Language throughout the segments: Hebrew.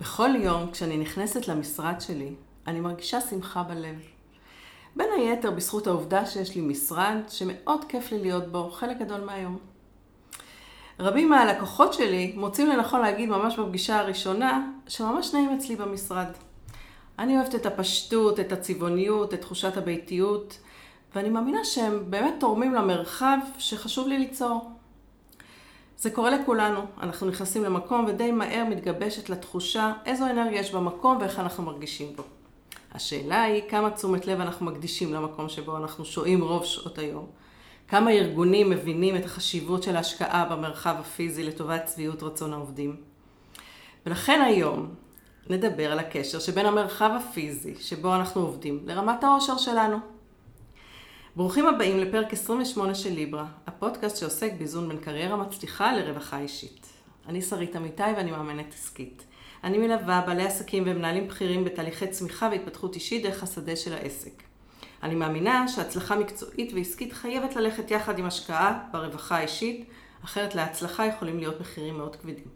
בכל יום כשאני נכנסת למשרד שלי, אני מרגישה שמחה בלב. בין היתר בזכות העובדה שיש לי משרד שמאוד כיף לי להיות בו חלק גדול מהיום. רבים מהלקוחות שלי מוצאים לנכון להגיד ממש בפגישה הראשונה שממש נעים אצלי במשרד. אני אוהבת את הפשטות, את הצבעוניות, את תחושת הביתיות, ואני מאמינה שהם באמת תורמים למרחב שחשוב לי ליצור. זה קורה לכולנו, אנחנו נכנסים למקום ודי מהר מתגבשת לתחושה איזו אנרגיה יש במקום ואיך אנחנו מרגישים בו. השאלה היא כמה תשומת לב אנחנו מקדישים למקום שבו אנחנו שוהים רוב שעות היום. כמה ארגונים מבינים את החשיבות של ההשקעה במרחב הפיזי לטובת צביעות רצון העובדים. ולכן היום נדבר על הקשר שבין המרחב הפיזי שבו אנחנו עובדים לרמת העושר שלנו. ברוכים הבאים לפרק 28 של ליברה, הפודקאסט שעוסק באיזון בין קריירה מצליחה לרווחה אישית. אני שרית אמיתי ואני מאמנת עסקית. אני מלווה בעלי עסקים ומנהלים בכירים בתהליכי צמיחה והתפתחות אישית דרך השדה של העסק. אני מאמינה שהצלחה מקצועית ועסקית חייבת ללכת יחד עם השקעה ברווחה האישית, אחרת להצלחה יכולים להיות מחירים מאוד כבדים.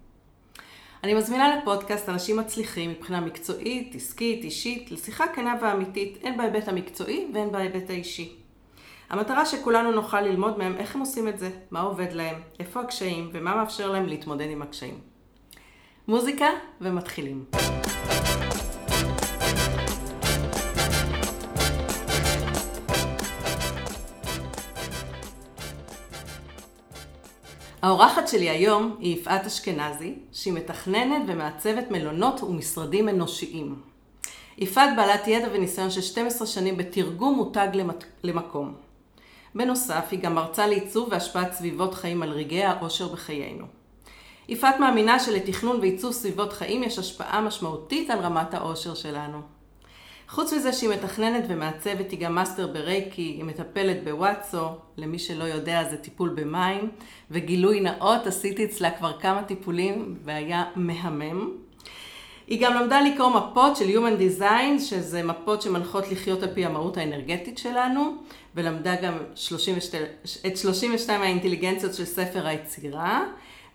אני מזמינה לפודקאסט אנשים מצליחים מבחינה מקצועית, עסקית, אישית, לשיחה כנה ואמיתית, הן בהיבט המקצועי והן בהיבט האישי. המטרה שכולנו נוכל ללמוד מהם איך הם עושים את זה, מה עובד להם, איפה הקשיים ומה מאפשר להם להתמודד עם הקשיים. מוזיקה ומתחילים. האורחת שלי היום היא יפעת אשכנזי, שהיא מתכננת ומעצבת מלונות ומשרדים אנושיים. יפעת בעלת ידע וניסיון של 12 שנים בתרגום מותג למקום. בנוסף, היא גם מרצה לעיצוב והשפעת סביבות חיים על רגעי האושר בחיינו. יפעת מאמינה שלתכנון ועיצוב סביבות חיים יש השפעה משמעותית על רמת האושר שלנו. חוץ מזה שהיא מתכננת ומעצבת, היא גם מאסטר ברייקי, היא מטפלת בוואטסו, למי שלא יודע זה טיפול במים, וגילוי נאות, עשיתי אצלה כבר כמה טיפולים והיה מהמם. היא גם למדה לקרוא מפות של Human Design, שזה מפות שמנחות לחיות על פי המהות האנרגטית שלנו, ולמדה גם 32, את 32 האינטליגנציות של ספר היצירה,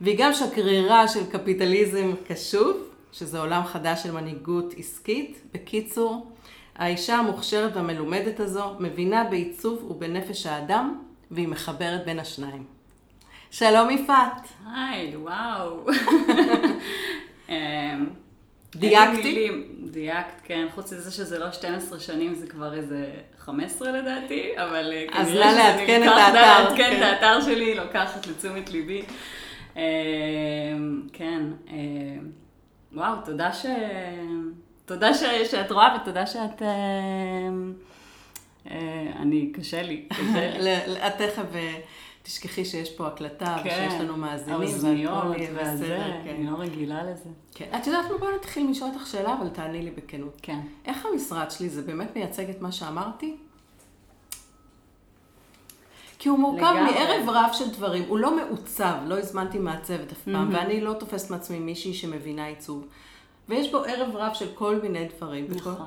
והיא גם שגרירה של קפיטליזם קשוב, שזה עולם חדש של מנהיגות עסקית. בקיצור, האישה המוכשרת והמלומדת הזו מבינה בעיצוב ובנפש האדם, והיא מחברת בין השניים. שלום יפעת. היי, וואו. אמ, דייקתי? דייקת, כן. חוץ מזה שזה לא 12 שנים, זה כבר איזה 15 לדעתי, אבל אה, אז נא לעדכן את האתר. לעדכן את כן. האתר שלי, לוקחת לתשומת ליבי. אמ, כן. אמ, וואו, תודה ש... תודה ש... שאת רואה ותודה שאת... אני, קשה לי, קשה לי. את תכף... תשכחי שיש פה הקלטה, כן, ושיש לנו מאזינים, האוזניות וזה, כן. אני לא רגילה לזה. כן. את יודעת מה? בואי נתחיל לשאול אותך שאלה, אבל תעני לי בכנות. כן. איך המשרד שלי, זה באמת מייצג את מה שאמרתי? כי הוא מורכב מערב רב של דברים, הוא לא מעוצב, לא הזמנתי מעצבת אף פעם, mm-hmm. ואני לא תופסת מעצמי מישהי שמבינה עיצוב. ויש בו ערב רב של כל מיני דברים. נכון. וכל...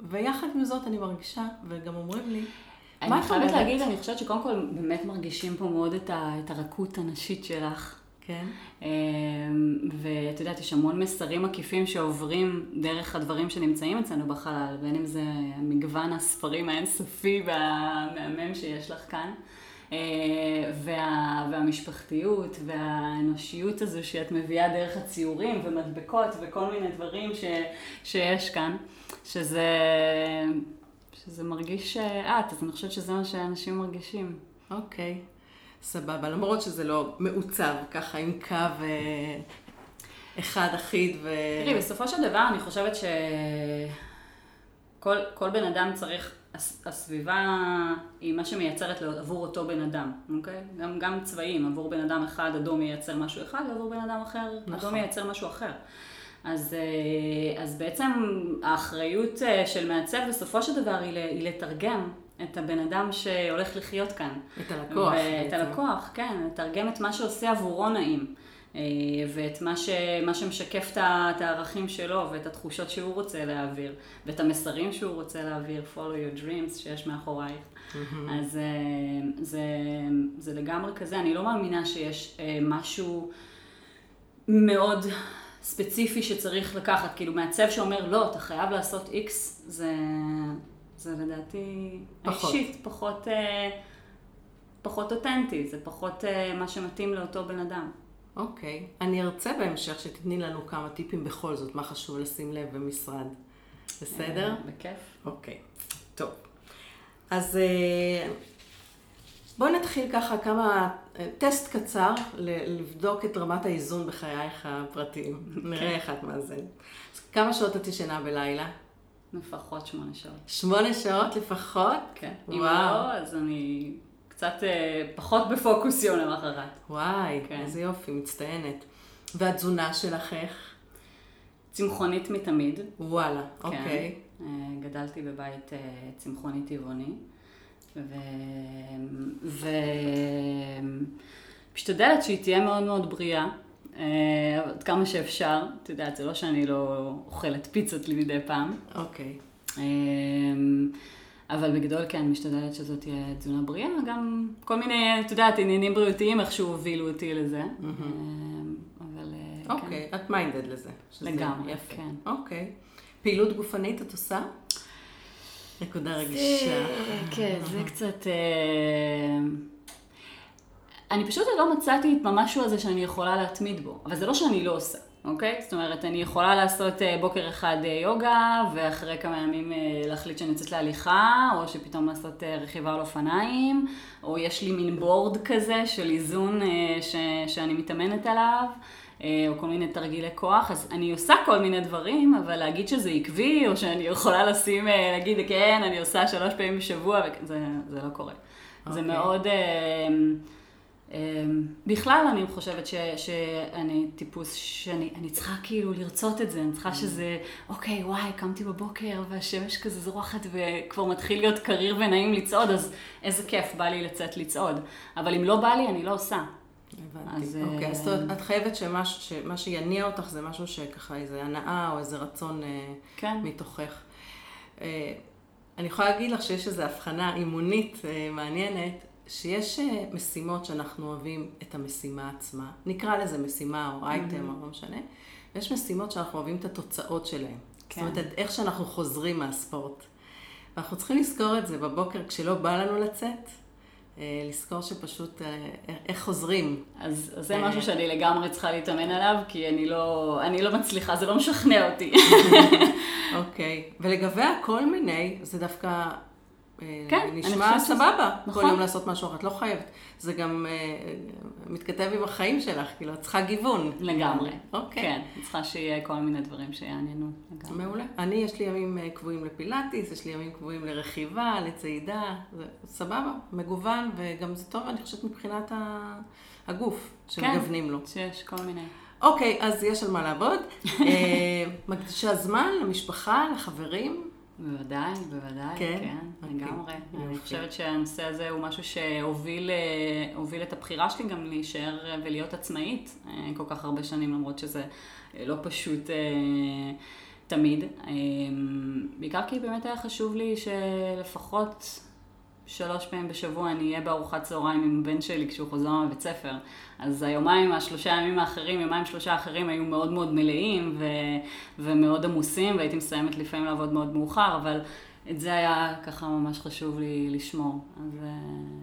ויחד עם זאת אני מרגישה, וגם אומרים לי, אני חייבת להגיד, אני חושבת שקודם כל באמת מרגישים פה מאוד את, ה, את הרכות הנשית שלך. כן. אמ, ואת יודעת, יש המון מסרים עקיפים שעוברים דרך הדברים שנמצאים אצלנו בחלל, בין אם זה מגוון הספרים האינסופי והמהמם שיש לך כאן. אה, וה, והמשפחתיות והאנושיות הזו שאת מביאה דרך הציורים ומדבקות וכל מיני דברים ש, שיש כאן, שזה שזה מרגיש אה, את, אז אני חושבת שזה מה שאנשים מרגישים. אוקיי, סבבה. למרות שזה לא מעוצב ככה עם קו אה, אחד אחיד ו... תראי, בסופו של דבר אני חושבת שכל בן אדם צריך, הסביבה היא מה שמייצרת עבור אותו בן אדם, אוקיי? גם, גם צבעים, עבור בן אדם אחד אדום ייצר משהו אחד, ועבור בן אדם אחר נכון. אדום ייצר משהו אחר. אז, אה, אז בעצם האחריות אה, של מעצב בסופו של דבר היא, היא לתרגם את הבן אדם שהולך לחיות כאן. את הלקוח. את הלקוח, כן, לתרגם את מה שעושה עבורו נעים. אה, ואת מה, ש, מה שמשקף את הערכים שלו ואת התחושות שהוא רוצה להעביר ואת המסרים שהוא רוצה להעביר, follow your dreams שיש מאחורייך. Mm-hmm. אז זה, זה לגמרי כזה, אני לא מאמינה שיש משהו מאוד ספציפי שצריך לקחת, כאילו מעצב שאומר, לא, אתה חייב לעשות איקס, זה, זה לדעתי פחות. אישית, פחות, אה, פחות אותנטי, זה פחות אה, מה שמתאים לאותו בן אדם. אוקיי. אני ארצה בהמשך שתתני לנו כמה טיפים בכל זאת, מה חשוב לשים לב במשרד. בסדר? אה, בכיף. אוקיי. טוב. אז בואי נתחיל ככה כמה, אה, טסט קצר לבדוק את רמת האיזון בחייך הפרטיים. נראה איך את מאזנת. אז כמה שעות את ישנה בלילה? לפחות שמונה שעות. שמונה שעות לפחות? כן. אם וואו. לא, אז אני קצת אה, פחות בפוקוס יום למחרת. וואי, כן. איזה יופי, מצטיינת. והתזונה שלך איך? צמחונית מתמיד. וואלה, אוקיי. כן. אה, גדלתי בבית אה, צמחוני טבעוני, ו... ו... משתדלת שהיא תהיה מאוד מאוד בריאה, אה, עד כמה שאפשר. את יודעת, זה לא שאני לא אוכלת פיצות לי מדי פעם. אוקיי. אה, אבל בגדול כן, משתדלת שזאת תהיה תזונה בריאה, גם כל מיני, את יודעת, עניינים בריאותיים איכשהו הובילו אותי לזה. אה, אבל אה, כן. אוקיי, את מיינדד לזה. לגמרי, יפה. כן. אוקיי. פעילות גופנית את עושה? נקודה רגישה. כן, זה קצת... אה, אני פשוט לא מצאתי את המשהו הזה שאני יכולה להתמיד בו, אבל זה לא שאני לא עושה, אוקיי? זאת אומרת, אני יכולה לעשות אה, בוקר אחד אה, יוגה, ואחרי כמה ימים להחליט שאני יוצאת להליכה, או שפתאום לעשות רכיבה על אופניים, או יש לי מין בורד כזה של איזון ש, שאני מתאמנת עליו. אה, או כל מיני תרגילי כוח, אז אני עושה כל מיני דברים, אבל להגיד שזה עקבי, או שאני יכולה לשים, אה, להגיד, כן, אני עושה שלוש פעמים בשבוע, זה, זה לא קורה. זה אוקיי. מאוד... אה, בכלל, אני חושבת ש, שאני טיפוס שאני אני צריכה כאילו לרצות את זה, אני צריכה שזה, אוקיי, וואי, קמתי בבוקר והשמש כזה זורחת וכבר מתחיל להיות קריר ונעים לצעוד, אז איזה כיף, בא לי לצאת לצעוד. אבל אם לא בא לי, אני לא עושה. הבנתי. אז, אוקיי, אז אה, את- חייבת שמה שמה שיניע אותך זה משהו שככה איזה הנאה או איזה רצון אה, כן. מתוכך. אה, אני יכולה להגיד לך שיש איזו הבחנה אימונית מעניינת, שיש משימות שאנחנו אוהבים את המשימה עצמה, נקרא לזה משימה או אייטם או לא משנה, ויש משימות שאנחנו אוהבים את התוצאות שלהן. זאת כן. אומרת, את איך שאנחנו חוזרים מהספורט. ואנחנו צריכים לזכור את זה בבוקר כשלא בא לנו לצאת, לזכור שפשוט אה, איך חוזרים. אז, אז זה אה. משהו שאני לגמרי צריכה להתאמן עליו, כי אני לא, אני לא מצליחה, זה לא משכנע אותי. אוקיי. ולגבי הכל מיני, זה דווקא אה, כן, אני נשמע חושבת שזה- סבבה. נכון. כל יום לעשות משהו אחר, את לא חייבת. זה גם אה, מתכתב עם החיים שלך, כאילו, את צריכה גיוון. לגמרי. אוקיי. כן, אני צריכה שיהיה כל מיני דברים שיעניינו. לגמרי. מעולה. אני, יש לי ימים אה, קבועים לפילאטיס, יש לי ימים קבועים לרכיבה, לצעידה, זה סבבה, מגוון, וגם זה טוב, אני חושבת, מבחינת הגוף, שמגוונים לו. שיש כל מיני. אוקיי, אז יש על מה לעבוד. אה, מקדישה זמן למשפחה, לחברים. בוודאי, בוודאי, כן? כן, אוקיי, לגמרי. אני יופי. חושבת שהנושא הזה הוא משהו שהוביל אה, את הבחירה שלי גם להישאר אה, ולהיות עצמאית אה, כל כך הרבה שנים, למרות שזה לא פשוט תמיד. בעיקר כי באמת היה חשוב לי שלפחות שלוש פעמים בשבוע אני אהיה בארוחת צהריים עם הבן שלי כשהוא חוזר מבית ספר. אז היומיים, השלושה ימים האחרים, יומיים שלושה האחרים היו מאוד מאוד מלאים ו- ומאוד עמוסים, והייתי מסיימת לפעמים לעבוד מאוד מאוחר, אבל את זה היה ככה ממש חשוב לי לשמור. אז אה,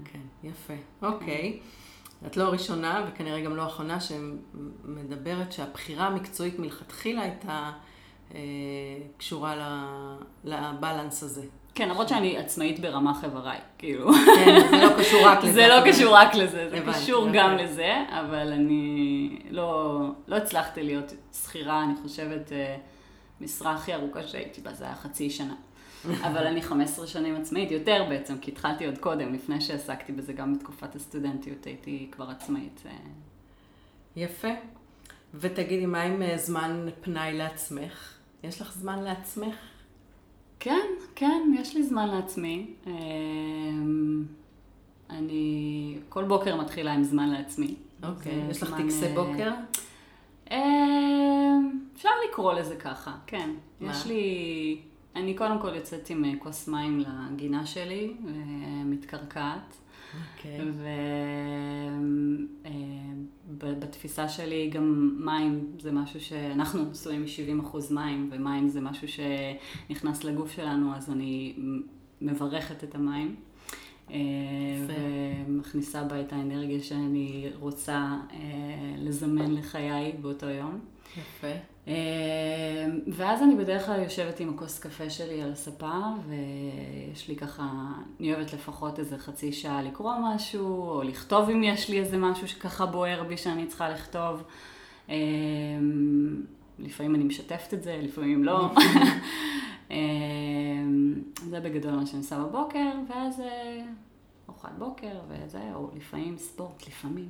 כן, יפה. אוקיי. את לא הראשונה, וכנראה גם לא האחרונה, שמדברת שהבחירה המקצועית מלכתחילה הייתה אה, קשורה לבלנס הזה. כן, למרות שאני עצמאית ברמה חבריי, כאילו. כן, זה לא קשור רק לזה. זה לא קשור רק לזה, זה קשור אוקיי. גם לזה, אבל אני לא, לא הצלחתי להיות שכירה, אני חושבת, אה, משרה הכי ארוכה שהייתי בה, זה היה חצי שנה. אבל אני 15 שנים עצמאית, יותר בעצם, כי התחלתי עוד קודם, לפני שעסקתי בזה גם בתקופת הסטודנטיות, הייתי כבר עצמאית. אה. יפה. ותגידי, מה עם אה, זמן פנאי לעצמך? יש לך זמן לעצמך? כן, כן, יש לי זמן לעצמי. אה, אני כל בוקר מתחילה עם זמן לעצמי. אוקיי. יש לך טקסי אה, בוקר? אה, אפשר לקרוא לזה ככה, כן. מה? יש לי... אני קודם כל יוצאת עם אה, כוס מים לגינה שלי, ומתקרקעת. אוקיי. ובתפיסה שלי גם מים זה משהו שאנחנו עשויים מ-70% מים, ומים זה משהו שנכנס לגוף שלנו, אז אני מברכת את המים. ומכניסה בה את האנרגיה שאני רוצה אה, לזמן לחיי באותו יום. יפה. אה, ואז אני בדרך כלל יושבת עם הכוס קפה שלי על הספה, ויש לי ככה, אני אוהבת לפחות איזה חצי שעה לקרוא משהו, או לכתוב אם יש לי איזה משהו שככה בוער בי שאני צריכה לכתוב. אה, לפעמים אני משתפת את זה, לפעמים לא. זה בגדול מה שאני עושה בבוקר, ואז ארוחת בוקר וזה, או לפעמים ספורט, לפעמים.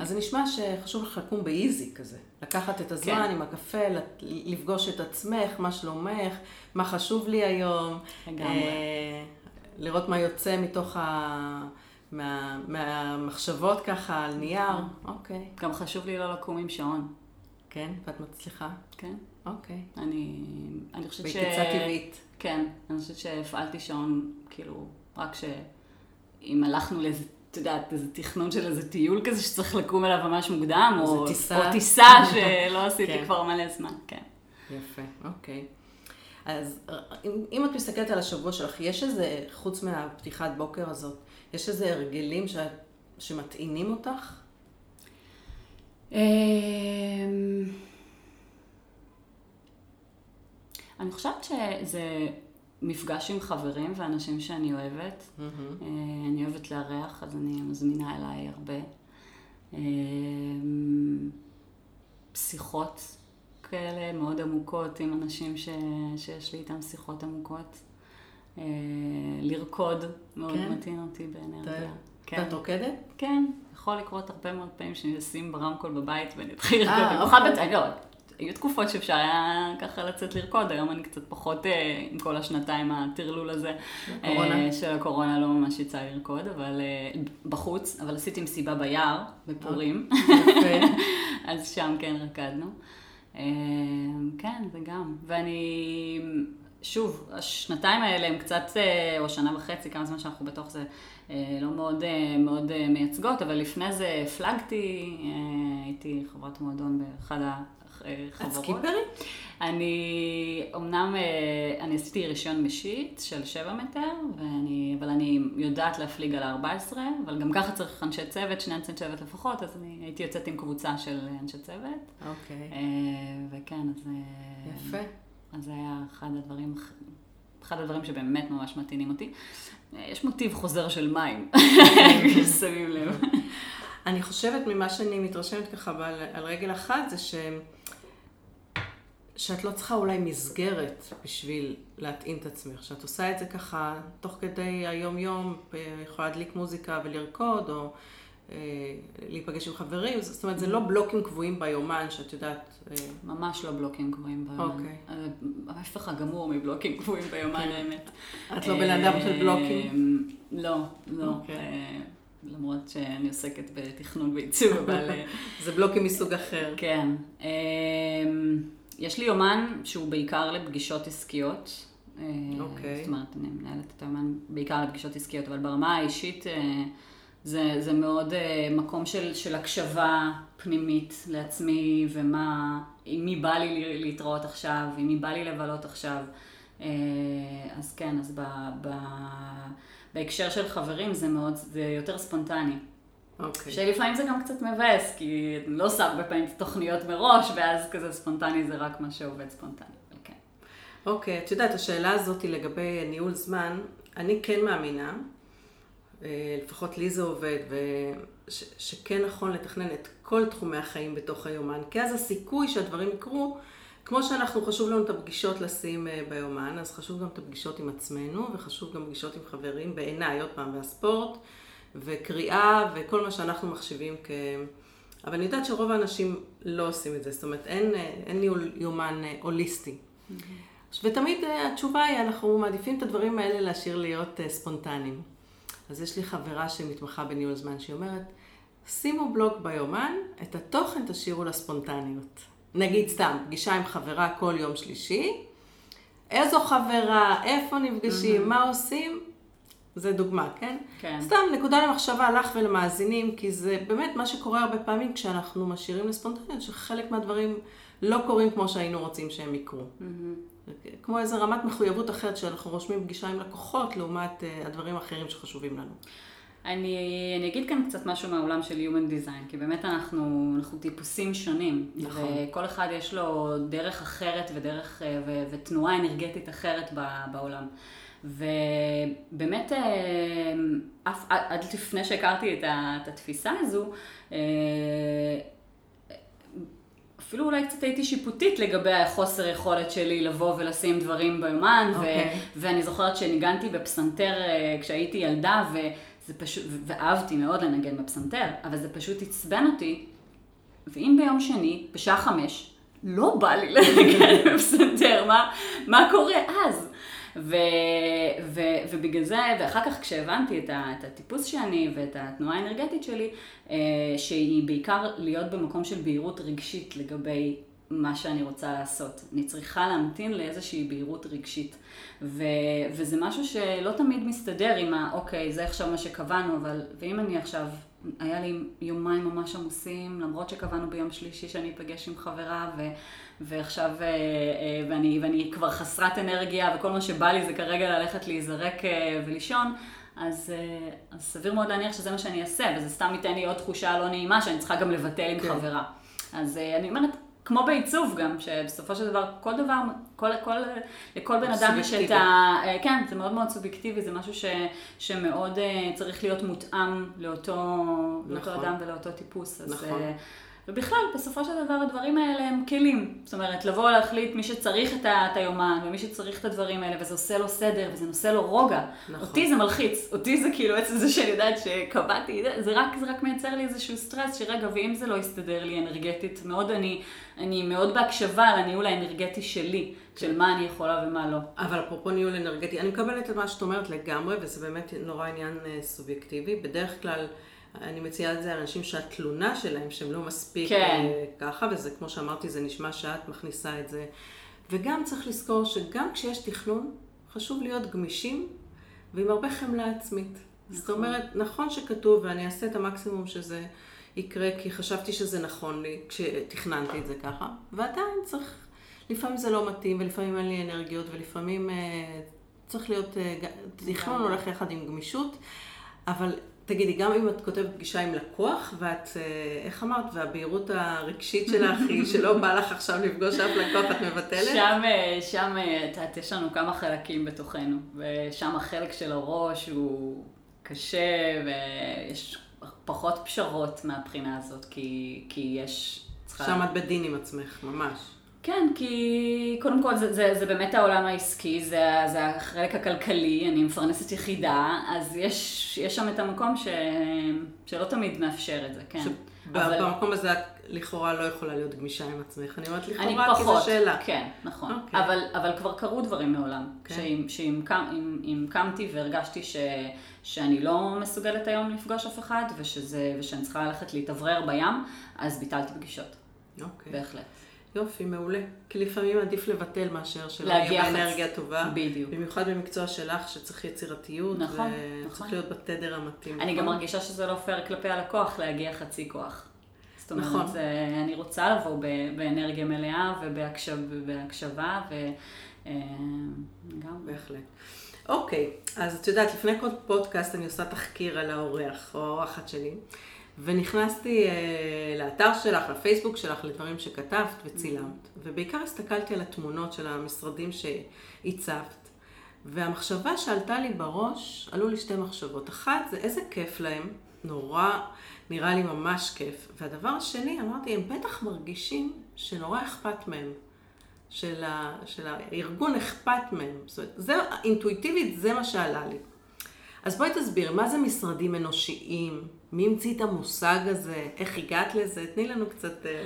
אז זה נשמע שחשוב לך לקום באיזי כזה. לקחת את הזמן כן. עם הקפה, לפגוש את עצמך, מה שלומך, מה חשוב לי היום. לגמרי. אה, לראות מה יוצא מתוך ה... מה, מהמחשבות ככה על נייר. אוקיי. גם חשוב לי לא לקום עם שעון. כן? ואת מצליחה? כן. אוקיי. אני, אני חושבת ש... בקצה טבעית. כן, אני חושבת שהפעלתי שעון, כאילו, רק ש... אם הלכנו לאיזה, את יודעת, איזה תכנון של איזה טיול כזה שצריך לקום אליו ממש מוקדם, או טיסה, או טיסה שלא עשיתי כן. כבר מלא זמן, כן. יפה, אוקיי. אז אם, אם את מסתכלת על השבוע שלך, יש איזה, חוץ מהפתיחת בוקר הזאת, יש איזה הרגלים שאת, שמטעינים אותך? אמ, אני חושבת שזה מפגש עם חברים ואנשים שאני אוהבת. Mm-hmm. אני אוהבת לארח, אז אני מזמינה אליי הרבה. אה, שיחות כאלה מאוד עמוקות עם אנשים ש... שיש לי איתם שיחות עמוקות. אה, לרקוד מאוד כן. מתאים אותי באנרגיה. כן. ואת רוקדת? כן, יכול לקרות הרבה מאוד פעמים שאני אשים ברמקול בבית ואני אתחיל לרקוד. במיוחד אוקיי. לא, היו תקופות שאפשר היה ככה לצאת לרקוד, היום אני קצת פחות אה, עם כל השנתיים הטרלול הזה הקורונה. אה, של הקורונה, לא ממש יצא לרקוד, אבל אה, בחוץ, אבל עשיתי מסיבה ביער, בפורים, אז שם כן רקדנו. כן, זה גם. ואני, שוב, השנתיים האלה הם קצת, או שנה וחצי, כמה זמן שאנחנו בתוך זה, לא מאוד, מאוד מייצגות, אבל לפני זה הפלגתי, הייתי חברת מועדון באחד ה... חברות. את סקיפרית? אני, אמנם, אה, אני עשיתי רישיון משיט של 7 מטר, ואני, אבל אני יודעת להפליג על ה-14, אבל גם ככה צריך אנשי צוות, שני אנשי צוות לפחות, אז אני הייתי יוצאת עם קבוצה של אנשי צוות. אוקיי. אה, וכן, אז... אה, יפה. אז זה היה אחד הדברים, אחד הדברים שבאמת ממש מתאינים אותי. יש מוטיב חוזר של מים, שמים לב. אני חושבת ממה שאני מתרשמת ככה על, על רגל אחת, זה ש... שאת לא צריכה אולי מסגרת בשביל להטעין את עצמך, שאת עושה את זה ככה תוך כדי היום-יום, יכולה להדליק מוזיקה ולרקוד, או אה, להיפגש עם חברים, זאת אומרת, זה לא בלוקים קבועים ביומן, שאת יודעת... אה... ממש לא בלוקים קבועים ביומן. אוקיי. אה, ההפך הגמור מבלוקים קבועים ביומן, כן. האמת. את לא בן אדם של בלוקים? אה, לא, לא. אוקיי. אה, למרות שאני עוסקת בתכנון ועיצוב, אבל... זה בלוקים מסוג אחר. כן. יש לי יומן שהוא בעיקר לפגישות עסקיות. אוקיי. זאת אומרת, אני מנהלת את היומן בעיקר לפגישות עסקיות, אבל ברמה האישית אה, זה, זה מאוד אה, מקום של, של הקשבה פנימית לעצמי, ומה, עם מי בא לי להתראות עכשיו, עם מי בא לי לבלות עכשיו. אה, אז כן, אז ב, ב, בהקשר של חברים זה מאוד, זה יותר ספונטני. אוקיי. שלפעמים זה גם קצת מבאס, כי אני לא עושה הרבה פעמים תוכניות מראש, ואז כזה ספונטני זה רק מה שעובד ספונטני. כן. אוקיי, את יודעת, השאלה הזאת היא לגבי ניהול זמן, אני כן מאמינה, אה, לפחות לי זה עובד, וש, שכן נכון לתכנן את כל תחומי החיים בתוך היומן, כי אז הסיכוי שהדברים יקרו, כמו שאנחנו, חשוב לנו את הפגישות לשים אה, ביומן, אז חשוב גם את הפגישות עם עצמנו, וחשוב גם פגישות עם חברים, בעיניי, עוד פעם, והספורט. וקריאה וכל מה שאנחנו מחשיבים כ... אבל אני יודעת שרוב האנשים לא עושים את זה, זאת אומרת, אין, אין ניהול יומן אה, הוליסטי. Mm-hmm. ותמיד אה, התשובה היא, אנחנו מעדיפים את הדברים האלה להשאיר להיות אה, ספונטניים. אז יש לי חברה שמתמחה בניהול זמן, שהיא אומרת, שימו בלוג ביומן, את התוכן תשאירו לספונטניות. נגיד סתם, פגישה עם חברה כל יום שלישי, איזו חברה, איפה נפגשים, mm-hmm. מה עושים, זה דוגמה, כן? כן. סתם נקודה למחשבה לך ולמאזינים, כי זה באמת מה שקורה הרבה פעמים כשאנחנו משאירים לספונטניות, שחלק מהדברים לא קורים כמו שהיינו רוצים שהם יקרו. כמו איזה רמת מחויבות אחרת שאנחנו רושמים פגישה עם לקוחות, לעומת uh, הדברים האחרים שחשובים לנו. אני, אני אגיד כאן קצת משהו מהעולם של Human Design, כי באמת אנחנו, אנחנו טיפוסים שונים. נכון. וכל אחד יש לו דרך אחרת ודרך, אה, ו, ותנועה אנרגטית אחרת ב- בעולם. ובאמת, אה, אף, עד לפני שהכרתי את, ה, את התפיסה הזו, אה, אפילו אולי קצת הייתי שיפוטית לגבי החוסר יכולת שלי לבוא ולשים דברים ביומן, okay. אוקיי. ו- ואני זוכרת שניגנתי בפסנתר אה, כשהייתי ילדה, וזה פשוט, ואהבתי מאוד לנגן בפסנתר, אבל זה פשוט עצבן אותי. ואם ביום שני, בשעה חמש, לא בא לי לנגן בפסנתר, מה, מה קורה אז? ו, ו, ובגלל זה, ואחר כך כשהבנתי את, ה, את הטיפוס שאני ואת התנועה האנרגטית שלי, אה, שהיא בעיקר להיות במקום של בהירות רגשית לגבי מה שאני רוצה לעשות. אני צריכה להמתין לאיזושהי בהירות רגשית. ו, וזה משהו שלא תמיד מסתדר עם ה, אוקיי, זה עכשיו מה שקבענו, אבל, ואם אני עכשיו, היה לי יומיים ממש עמוסים, למרות שקבענו ביום שלישי שאני אפגש עם חברה, ו, ועכשיו, אה, אה, ואני, ואני כבר חסרת אנרגיה, וכל מה שבא לי זה כרגע ללכת להיזרק אה, ולישון, אז, אז סביר מאוד להניח שזה מה שאני אעשה, וזה סתם ייתן לי עוד תחושה לא נעימה שאני צריכה גם לבטל עם כן. חברה. אז אני אומרת, כמו בעיצוב גם, שבסופו של דבר, כל דבר, כל, כל, לכל בן אדם יש את. ה... כן, זה מאוד מאוד סובייקטיבי, זה משהו ש, שמאוד אה, צריך להיות מותאם לאותו, לאותו נכון. אדם ולאותו טיפוס. אז, נכון. ובכלל, בסופו של דבר הדברים האלה הם כלים. זאת אומרת, לבוא להחליט מי שצריך את ה- את היומן, ומי שצריך את הדברים האלה, וזה עושה לו סדר, וזה נושא לו רוגע. נכון. אותי זה מלחיץ. אותי זה כאילו עצם זה שאני יודעת שקבעתי, זה- רק, זה רק מייצר לי איזשהו סטרס, שרגע, ואם זה לא יסתדר לי אנרגטית, מאוד אני, אני מאוד בהקשבה לניהול האנרגטי שלי, של מה אני יכולה ומה לא. אבל אפרופו ניהול אנרגטי, אני מקבלת את מה שאת אומרת לגמרי, וזה באמת נורא עניין אה, סובייקטיבי. בדרך כלל, אני מציעה את זה לאנשים שהתלונה שלהם, שהם לא מספיק כן. אה, ככה, וזה, כמו שאמרתי, זה נשמע שאת מכניסה את זה. וגם צריך לזכור שגם כשיש תכנון, חשוב להיות גמישים ועם הרבה חמלה עצמית. זאת אומרת, נכון שכתוב, ואני אעשה את המקסימום שזה יקרה, כי חשבתי שזה נכון לי, כשתכננתי את זה ככה, ועדיין צריך, לפעמים זה לא מתאים, ולפעמים אין לי אנרגיות, ולפעמים אה, צריך להיות, אה, תכנון הולך יחד עם גמישות, אבל תגידי, גם אם את כותבת פגישה עם לקוח, ואת, אה, איך אמרת, והבהירות הרגשית שלך היא שלא בא לך עכשיו לפגוש אף לקוח, את מבטלת? שם, אה, שם, אה, את יודעת, יש לנו כמה חלקים בתוכנו, ושם החלק של הראש הוא קשה, ויש פחות פשרות מהבחינה הזאת, כי, כי יש... צריכה- שם את בדין עם עצמך, ממש. כן, כי קודם כל זה, זה, זה באמת העולם העסקי, זה, זה החלק הכלכלי, אני מפרנסת יחידה, אז יש, יש שם את המקום ש, שלא תמיד מאפשר את זה, כן. אבל- במקום הזה את לכאורה לא יכולה להיות גמישה עם עצמך. אני אומרת אני לכאורה כי פחות, זו שאלה. כן, נכון. אוקיי. אבל, אבל כבר קרו דברים מעולם. כן. שאם, שאם קם, אם, אם קמתי והרגשתי ש, שאני לא מסוגלת היום לפגוש אף אחד, ושזה, ושאני צריכה ללכת להתאוורר בים, אז ביטלתי פגישות, אוקיי. בהחלט. יופי, מעולה. כי לפעמים עדיף לבטל מאשר שלא יהיה באנרגיה טובה. בדיוק. במיוחד במקצוע שלך, שצריך יצירתיות. נכון, וצריך נכון. להיות בתדר המתאים. אני גם נכון? מרגישה שזה לא פייר כלפי הלקוח להגיע חצי כוח. זאת אומרת, נכון. זה, אני רוצה לבוא באנרגיה מלאה ובהקשב, ובהקשבה, ו... אה, גם... בהחלט. אוקיי, אז את יודעת, לפני כל פודקאסט אני עושה תחקיר על האורח או האורחת שלי, ונכנסתי אה, לאתר שלך, לפייסבוק שלך, לדברים שכתבת וצילמת, ובעיקר הסתכלתי על התמונות של המשרדים שהצבת, והמחשבה שעלתה לי בראש, עלו לי שתי מחשבות. אחת, זה איזה כיף להם, נורא, נראה לי ממש כיף. והדבר השני, אמרתי, הם בטח מרגישים שנורא אכפת מהם. של, ה, של הארגון אכפת מהם. זאת אומרת, זה, אינטואיטיבית זה מה שעלה לי. אז בואי תסביר, מה זה משרדים אנושיים? מי המציא את המושג הזה? איך הגעת לזה? תני לנו קצת אה,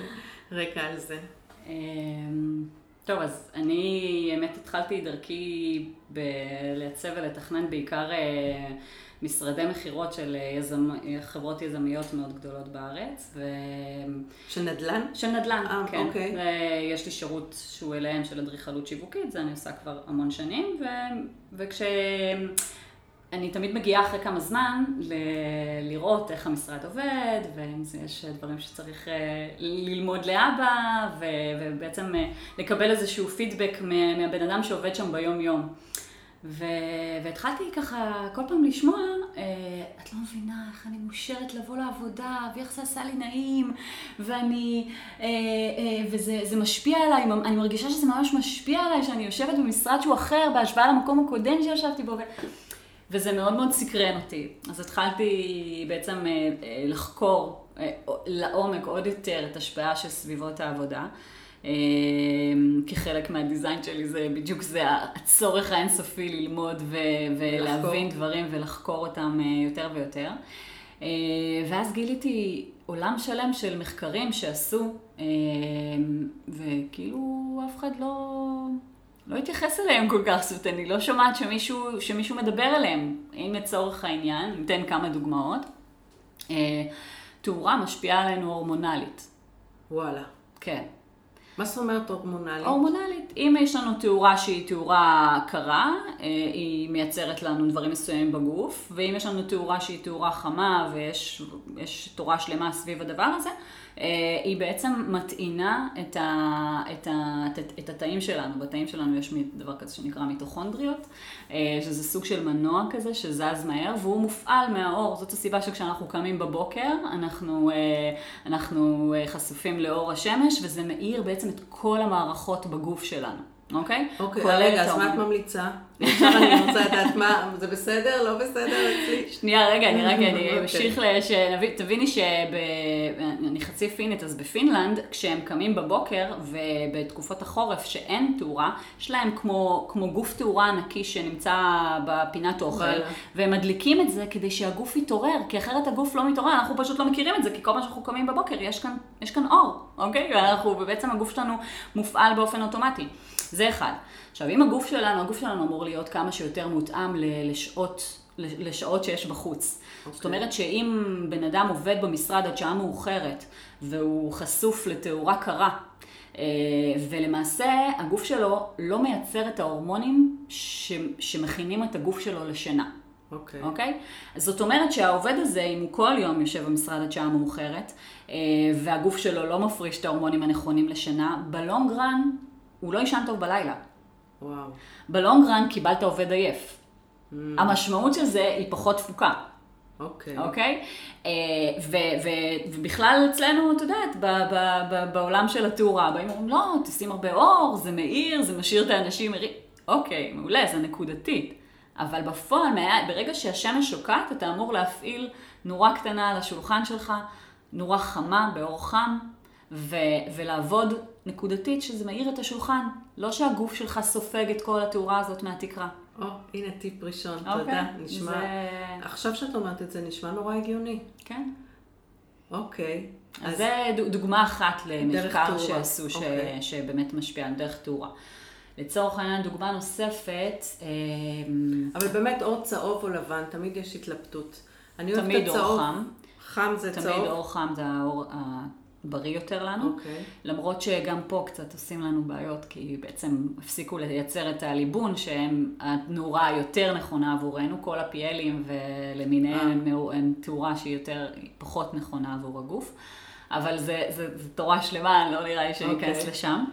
רקע על זה. אמ, טוב, אז אני, האמת, התחלתי דרכי בלייצב ולתכנן בעיקר אה, משרדי מכירות של יזמ... חברות יזמיות מאוד גדולות בארץ, ו... של נדל"ן? של נדל"ן, אה, כן. אוקיי. יש לי שירות שהוא אליהם של אדריכלות שיווקית, זה אני עושה כבר המון שנים, ו... וכש... אני תמיד מגיעה אחרי כמה זמן ל- לראות איך המשרד עובד, ואם יש דברים שצריך אה, ללמוד לאבא, ו- ובעצם אה, לקבל איזשהו פידבק מה- מהבן אדם שעובד שם ביום-יום. ו- והתחלתי ככה כל פעם לשמוע, אה, את לא מבינה איך אני מאושרת לבוא לעבודה, ואיך זה עשה לי נעים, ואני, וזה זה משפיע עליי, אני מרגישה שזה ממש משפיע עליי, שאני יושבת במשרד שהוא אחר בהשוואה למקום הקודם שישבתי בו. ו- וזה מאוד מאוד סקרן אותי. אז התחלתי בעצם אה, אה, לחקור אה, לעומק עוד יותר את השפעה של סביבות העבודה. כחלק מהדיזיין שלי זה בדיוק זה הצורך האינסופי ללמוד ו- ולהבין. דברים ולחקור אותם יותר ויותר. ואז גיליתי עולם שלם של מחקרים שעשו, וכאילו אף אחד לא, לא התייחס אליהם כל כך, זאת אומרת, אני לא שומעת שמישהו, שמישהו מדבר עליהם. אם לצורך העניין, ניתן כמה דוגמאות. אה, תאורה משפיעה עלינו הורמונלית. וואלה. כן. מה זאת אומרת הורמונלית? הורמונלית. אם יש לנו תאורה שהיא תאורה קרה, אה, היא מייצרת לנו דברים מסוימים בגוף, ואם יש לנו תאורה שהיא תאורה חמה ויש תורה שלמה סביב הדבר הזה, היא בעצם מטעינה את, ה, את, ה, את, את התאים שלנו. בתאים שלנו יש דבר כזה שנקרא מיטוכונדריות, אה, שזה סוג של מנוע כזה שזז מהר, והוא מופעל מהאור. זאת הסיבה שכשאנחנו קמים בבוקר, אנחנו, אנחנו חשופים לאור השמש, וזה מאיר בעצם את כל המערכות בגוף שלנו. אוקיי? אוקיי, רגע, אז מה את ממליצה? עכשיו אני רוצה לדעת מה, זה בסדר? לא בסדר אצלי? שנייה, רגע, אני רגע, אני אוקיי. אמשיך, תביני שאני חצי פינית, אז בפינלנד, כשהם קמים בבוקר ובתקופות החורף שאין תאורה, יש להם כמו, כמו גוף תאורה ענקי שנמצא בפינת אוכל, והם מדליקים את זה כדי שהגוף יתעורר, כי אחרת הגוף לא מתעורר, אנחנו פשוט לא מכירים את זה, כי כל מה שאנחנו קמים בבוקר, יש כאן, יש כאן אור, אוקיי? ואנחנו, ובעצם הגוף שלנו מופעל באופן אוטומטי. זה אחד. עכשיו, אם הגוף שלנו, הגוף שלנו אמור להיות כמה שיותר מותאם לשעות, לשעות שיש בחוץ. Okay. זאת אוקיי. אומרת שאם בן אדם עובד במשרד עד שעה מאוחרת, והוא חשוף לתאורה קרה, אה, ולמעשה הגוף שלו לא מייצר את ההורמונים ש, שמכינים את הגוף שלו לשינה. אוקיי. Okay. אוקיי? Okay? זאת אומרת שהעובד הזה, אם הוא כל יום יושב במשרד עד שעה מאוחרת, אה, והגוף שלו לא מפריש את ההורמונים הנכונים לשינה, בלונג רן הוא לא יישן טוב בלילה. וואו. בלונגרן קיבלת עובד עייף. Mm. המשמעות של זה היא פחות תפוקה. אוקיי. אוקיי? אה, ובכלל אצלנו, את יודעת, בעולם של התאורה, באים ואומרים, לא, תשים הרבה אור, זה מאיר, זה משאיר את האנשים מאירים. אוקיי, מעולה, זה נקודתית. אבל בפועל, ברגע שהשמש שוקעת, אתה אמור להפעיל נורה קטנה על השולחן שלך, נורה חמה, באור חם, ו- ולעבוד נקודתית שזה מאיר את השולחן. לא שהגוף שלך סופג את כל התאורה הזאת מהתקרה. או, הנה טיפ ראשון, okay. אוקיי, תודה. נשמע... זה... עכשיו שאת אומרת את זה, נשמע נורא הגיוני. כן. אוקיי. אז, אז זה דוגמה אחת למחקר שעשו, ש... אוקיי. שבאמת משפיע על דרך תאורה. לצורך העניין, דוגמה נוספת... אמ, אבל באמת אור צהוב או לבן, תמיד יש התלבטות. אני אוהבת את הצהוב. תמיד אור חם. חם זה תמיד צהוב? תמיד אור חם זה האור בריא יותר לנו. Okay. אוקיי. למרות שגם פה קצת עושים לנו בעיות, כי בעצם הפסיקו לייצר את הליבון, שהם התנורה היותר נכונה עבורנו, כל הפיאלים ולמיניהם אה. הם תאורה שהיא יותר, פחות נכונה עבור הגוף. אבל זה, זה, זה תורה שלמה, לא נראה לי שניכנס okay. אוקיי. לשם.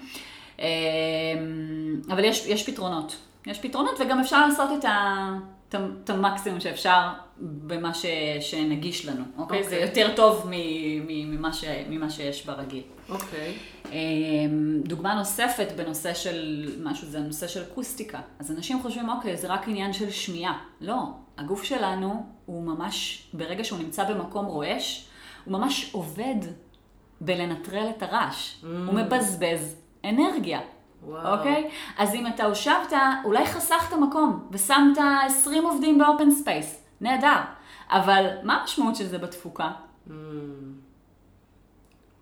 אמ, אבל יש, יש פתרונות. יש פתרונות וגם אפשר לעשות את ה... את המקסימום שאפשר במה ש, שנגיש לנו, אוקיי? Okay. זה אוקיי. יותר טוב ממה, ש, ממה שיש ברגיל. אוקיי. Okay. אמ, דוגמה נוספת בנושא של משהו, זה הנושא של אקוסטיקה. אז אנשים חושבים, אוקיי, זה רק עניין של שמיעה. לא, הגוף שלנו הוא ממש, ברגע שהוא נמצא במקום רועש, הוא ממש עובד בלנטרל את הרעש. אממ. הוא מבזבז אנרגיה. וואו. אוקיי? אז אם אתה הושבת, אולי חסכת מקום ושמת 20 עובדים ב open space. נהדר. אבל מה המשמעות של זה בתפוקה? אממ.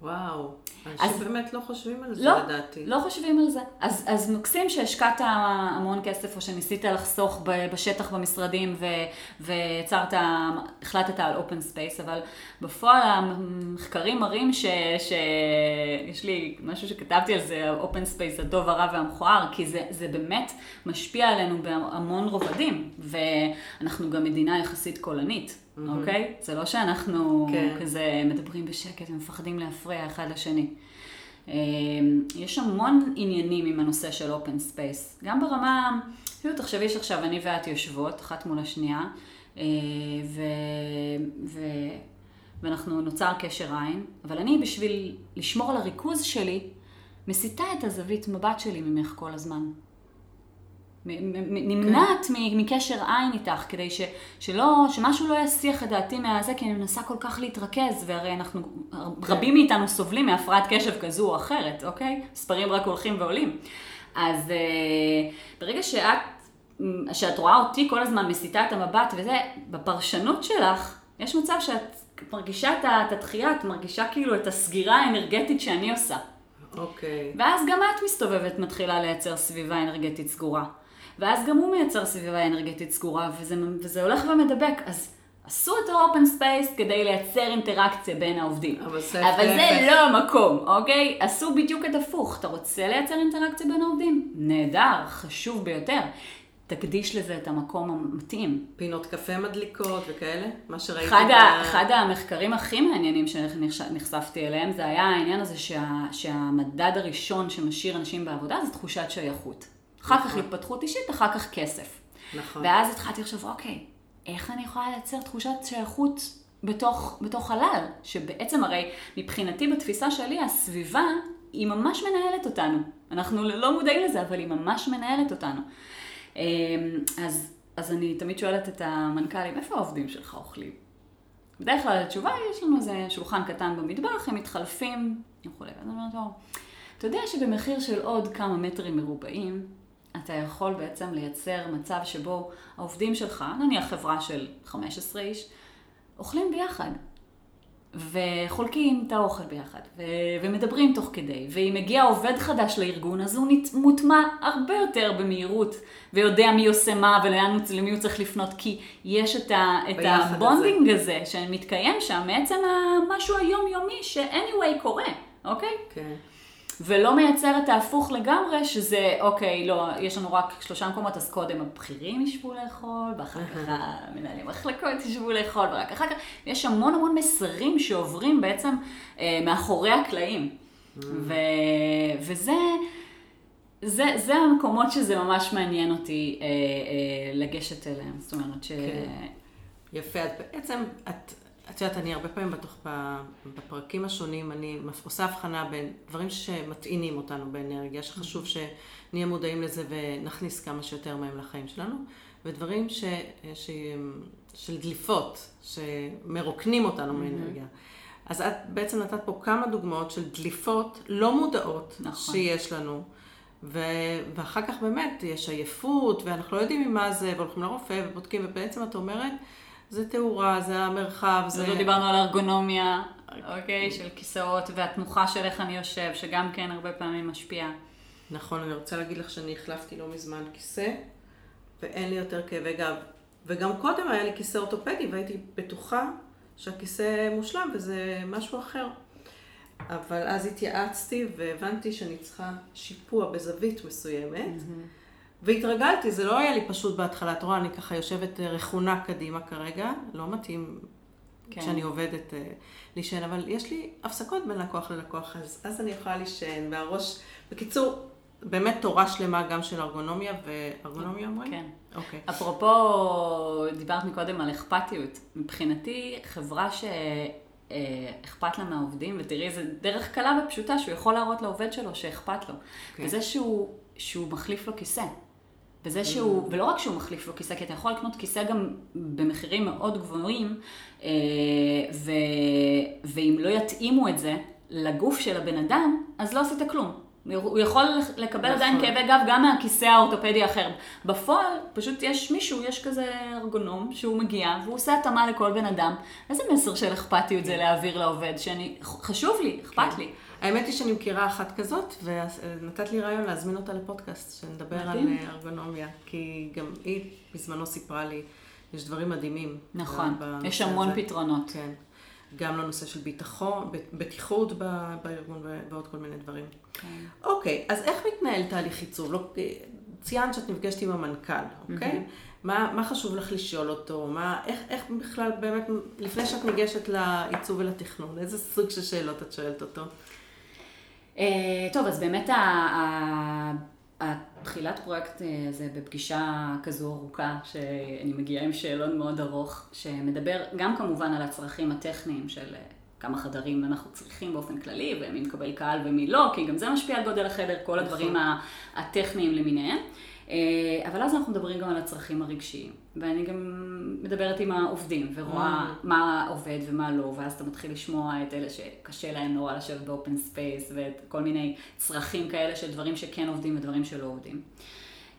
וואו. אנשים באמת לא חושבים על זה, לא, לדעתי. לא חושבים על זה. אז, אז מקסים שהשקעת המון כסף, או שניסית לחסוך בשטח במשרדים, ויצרת, החלטת על open space, אבל בפועל המחקרים מראים ש, שיש לי משהו שכתבתי על זה, open space, הטוב, הרע והמכוער, כי זה, זה באמת משפיע עלינו בהמון רובדים, ואנחנו גם מדינה יחסית קולנית. אוקיי? זה לא שאנחנו כן. כזה מדברים בשקט ומפחדים להפריע אחד לשני. אה, יש המון עניינים עם הנושא של open space. גם ברמה, אפילו תחשבי שעכשיו אני ואת יושבות, אחת מול השנייה, אה, ו... ו... ואנחנו נוצר קשר עין, אבל אני בשביל לשמור על הריכוז שלי, מסיטה את הזווית מבט שלי ממך כל הזמן. נמנעת מ- מקשר עין איתך, כדי ש, שלא, שמשהו לא יסיח את דעתי מהזה, כי אני מנסה כל כך להתרכז, והרי אנחנו, רבים מאיתנו סובלים מהפרעת קשב כזו או אחרת, אוקיי? מספרים רק הולכים ועולים. אז אה, ברגע שאת, שאת רואה אותי כל הזמן מסיטה את המבט וזה, בפרשנות שלך, יש מצב שאת מרגישה את הדחייה, את מרגישה כאילו את הסגירה האנרגטית שאני עושה. אוקיי. ואז גם את מסתובבת, מתחילה לייצר סביבה אנרגטית סגורה. ואז גם הוא מייצר סביבה אנרגטית סגורה, וזה, וזה הולך ומדבק. אז עשו את ה open space כדי לייצר אינטראקציה בין העובדים. אבל אבל זה. לא המקום, אוקיי? עשו בדיוק את הפוך. אתה רוצה לייצר אינטראקציה בין העובדים? נהדר, חשוב ביותר. תקדיש לזה את המקום המתאים. פינות קפה מדליקות וכאלה? מה שראיתי. אחד, ב- ה, אחד המחקרים הכי מעניינים שנחשפתי אליהם זה היה העניין הזה שה, שהמדד הראשון שמשאיר אנשים בעבודה זה תחושת שייכות. אחר כך. התפתחות אישית, אחר כך כסף. נכון. ואז התחלתי לחשוב, אוקיי, איך אני יכולה לייצר תחושת שייכות בתוך, בתוך חלל? שבעצם הרי מבחינתי בתפיסה שלי הסביבה היא ממש מנהלת אותנו. אנחנו לא מודעים לזה, אבל היא ממש מנהלת אותנו. אמ, אז, אז אני תמיד שואלת את המנכ"לים, איפה העובדים שלך אוכלים? בדרך כלל התשובה היא, יש לנו איזה שולחן קטן במטבח, הם מתחלפים וכולי. ואז אני אומרת לו, אתה יודע שבמחיר של עוד כמה מטרים מרובעים, אתה יכול בעצם לייצר מצב שבו העובדים שלך, נניח חברה של 15 איש, אוכלים ביחד. וחולקים את האוכל ביחד, ו- ומדברים תוך כדי, ואם מגיע עובד חדש לארגון, אז הוא נת- מוטמע הרבה יותר במהירות, ויודע מי עושה מה ולאן הוא- למי הוא צריך לפנות, כי יש את, ה- את ה bonding הזה שמתקיים שם מעצם המשהו היומיומי ש-anyway קורה, אוקיי? כן. ולא מייצר את ההפוך לגמרי, שזה, אוקיי, לא, יש לנו רק שלושה מקומות, אז קודם הבכירים ישבו לאכול, ואחר כך המנהלי מחלקות ישבו לאכול, ורק אחר כך, יש המון המון מסרים שעוברים בעצם אה, מאחורי הקלעים. ו, וזה... זה, זה המקומות שזה ממש מעניין אותי אה, אה, לגשת אליהם, זאת אומרת ש... כן. יפה, את בעצם, את, את יודעת, אני הרבה פעמים בתוך, בפרקים השונים, אני עושה הבחנה בין דברים שמטעינים אותנו באנרגיה, שחשוב שנהיה מודעים לזה ונכניס כמה שיותר מהם לחיים שלנו, ודברים ש, ש, של דליפות, שמרוקנים אותנו מאנרגיה. אז את בעצם נתת פה כמה דוגמאות של דליפות לא מודעות נכון. שיש לנו. ו... ואחר כך באמת יש עייפות, ואנחנו לא יודעים ממה זה, והולכים לרופא ובודקים, ובעצם את אומרת, זה תאורה, זה המרחב, זה... לא דיברנו על ארגונומיה, אוקיי, של כיסאות, והתנוחה של איך אני יושב, שגם כן הרבה פעמים משפיעה. נכון, אני רוצה להגיד לך שאני החלפתי לא מזמן כיסא, ואין לי יותר כאבי גב. וגם קודם היה לי כיסא אורתופדי, והייתי בטוחה שהכיסא מושלם, וזה משהו אחר. אבל אז התייעצתי והבנתי שאני צריכה שיפוע בזווית מסוימת, והתרגלתי, זה לא היה לי פשוט בהתחלה, את רואה, אני ככה יושבת אה, רכונה קדימה כרגע, לא מתאים כן. כשאני עובדת אה, להישען, אבל יש לי הפסקות בין לקוח ללקוח, אז, אז אני יכולה להישען, והראש, בקיצור, באמת תורה שלמה גם של ארגונומיה, וארגונומיה אומרים? כן. אוקיי. אפרופו, דיברת מקודם על אכפתיות. מבחינתי, חברה שאכפת לה מהעובדים, ותראי, זו דרך קלה ופשוטה שהוא יכול להראות לעובד שלו שאכפת לו. כן. וזה שהוא, שהוא מחליף לו כיסא. וזה שהוא, ולא רק שהוא מחליף לו כיסא, כי אתה יכול לקנות כיסא גם במחירים מאוד גבוהים, אה, ו, ואם לא יתאימו את זה לגוף של הבן אדם, אז לא עשית כלום. הוא יכול לקבל נכון. עדיין כאבי גב גם מהכיסא האורתופדי האחר. בפועל, פשוט יש מישהו, יש כזה ארגונום, שהוא מגיע, והוא עושה התאמה לכל בן אדם. איזה מסר של אכפתיות זה להעביר לעובד, שאני, חשוב לי, אכפת לי. האמת היא שאני מכירה אחת כזאת, ונתת לי רעיון להזמין אותה לפודקאסט, שנדבר על מדהים. אה, ארגונומיה, כי גם היא בזמנו סיפרה לי, יש דברים מדהימים. נכון, בנושא יש המון הזה. פתרונות. כן. גם לנושא של ביטחון, בטיחות בארגון ועוד כל מיני דברים. כן. אוקיי, אז איך מתנהל תהליך עיצוב? לא, ציינת שאת נפגשת עם המנכ"ל, אוקיי? מה, מה חשוב לך לשאול אותו? מה, איך, איך בכלל באמת, לפני שאת ניגשת לעיצוב ולתכנון, איזה סוג של שאלות את שואלת אותו? אה, טוב, אז באמת תחילת פרויקט אה, זה בפגישה כזו ארוכה, שאני מגיעה עם שאלון מאוד ארוך, שמדבר גם כמובן על הצרכים הטכניים של אה, כמה חדרים אנחנו צריכים באופן כללי, ומי מקבל קהל ומי לא, כי גם זה משפיע על גודל החדר, כל הדברים ה- הטכניים למיניהם. אה, אבל אז אנחנו מדברים גם על הצרכים הרגשיים, ואני גם מדברת עם העובדים, ורואה Mm. מה עובד ומה לא, ואז אתה מתחיל לשמוע את אלה שקשה להם נורא לשבת ב open space, ואת כל מיני צרכים כאלה של דברים שכן עובדים ודברים שלא עובדים.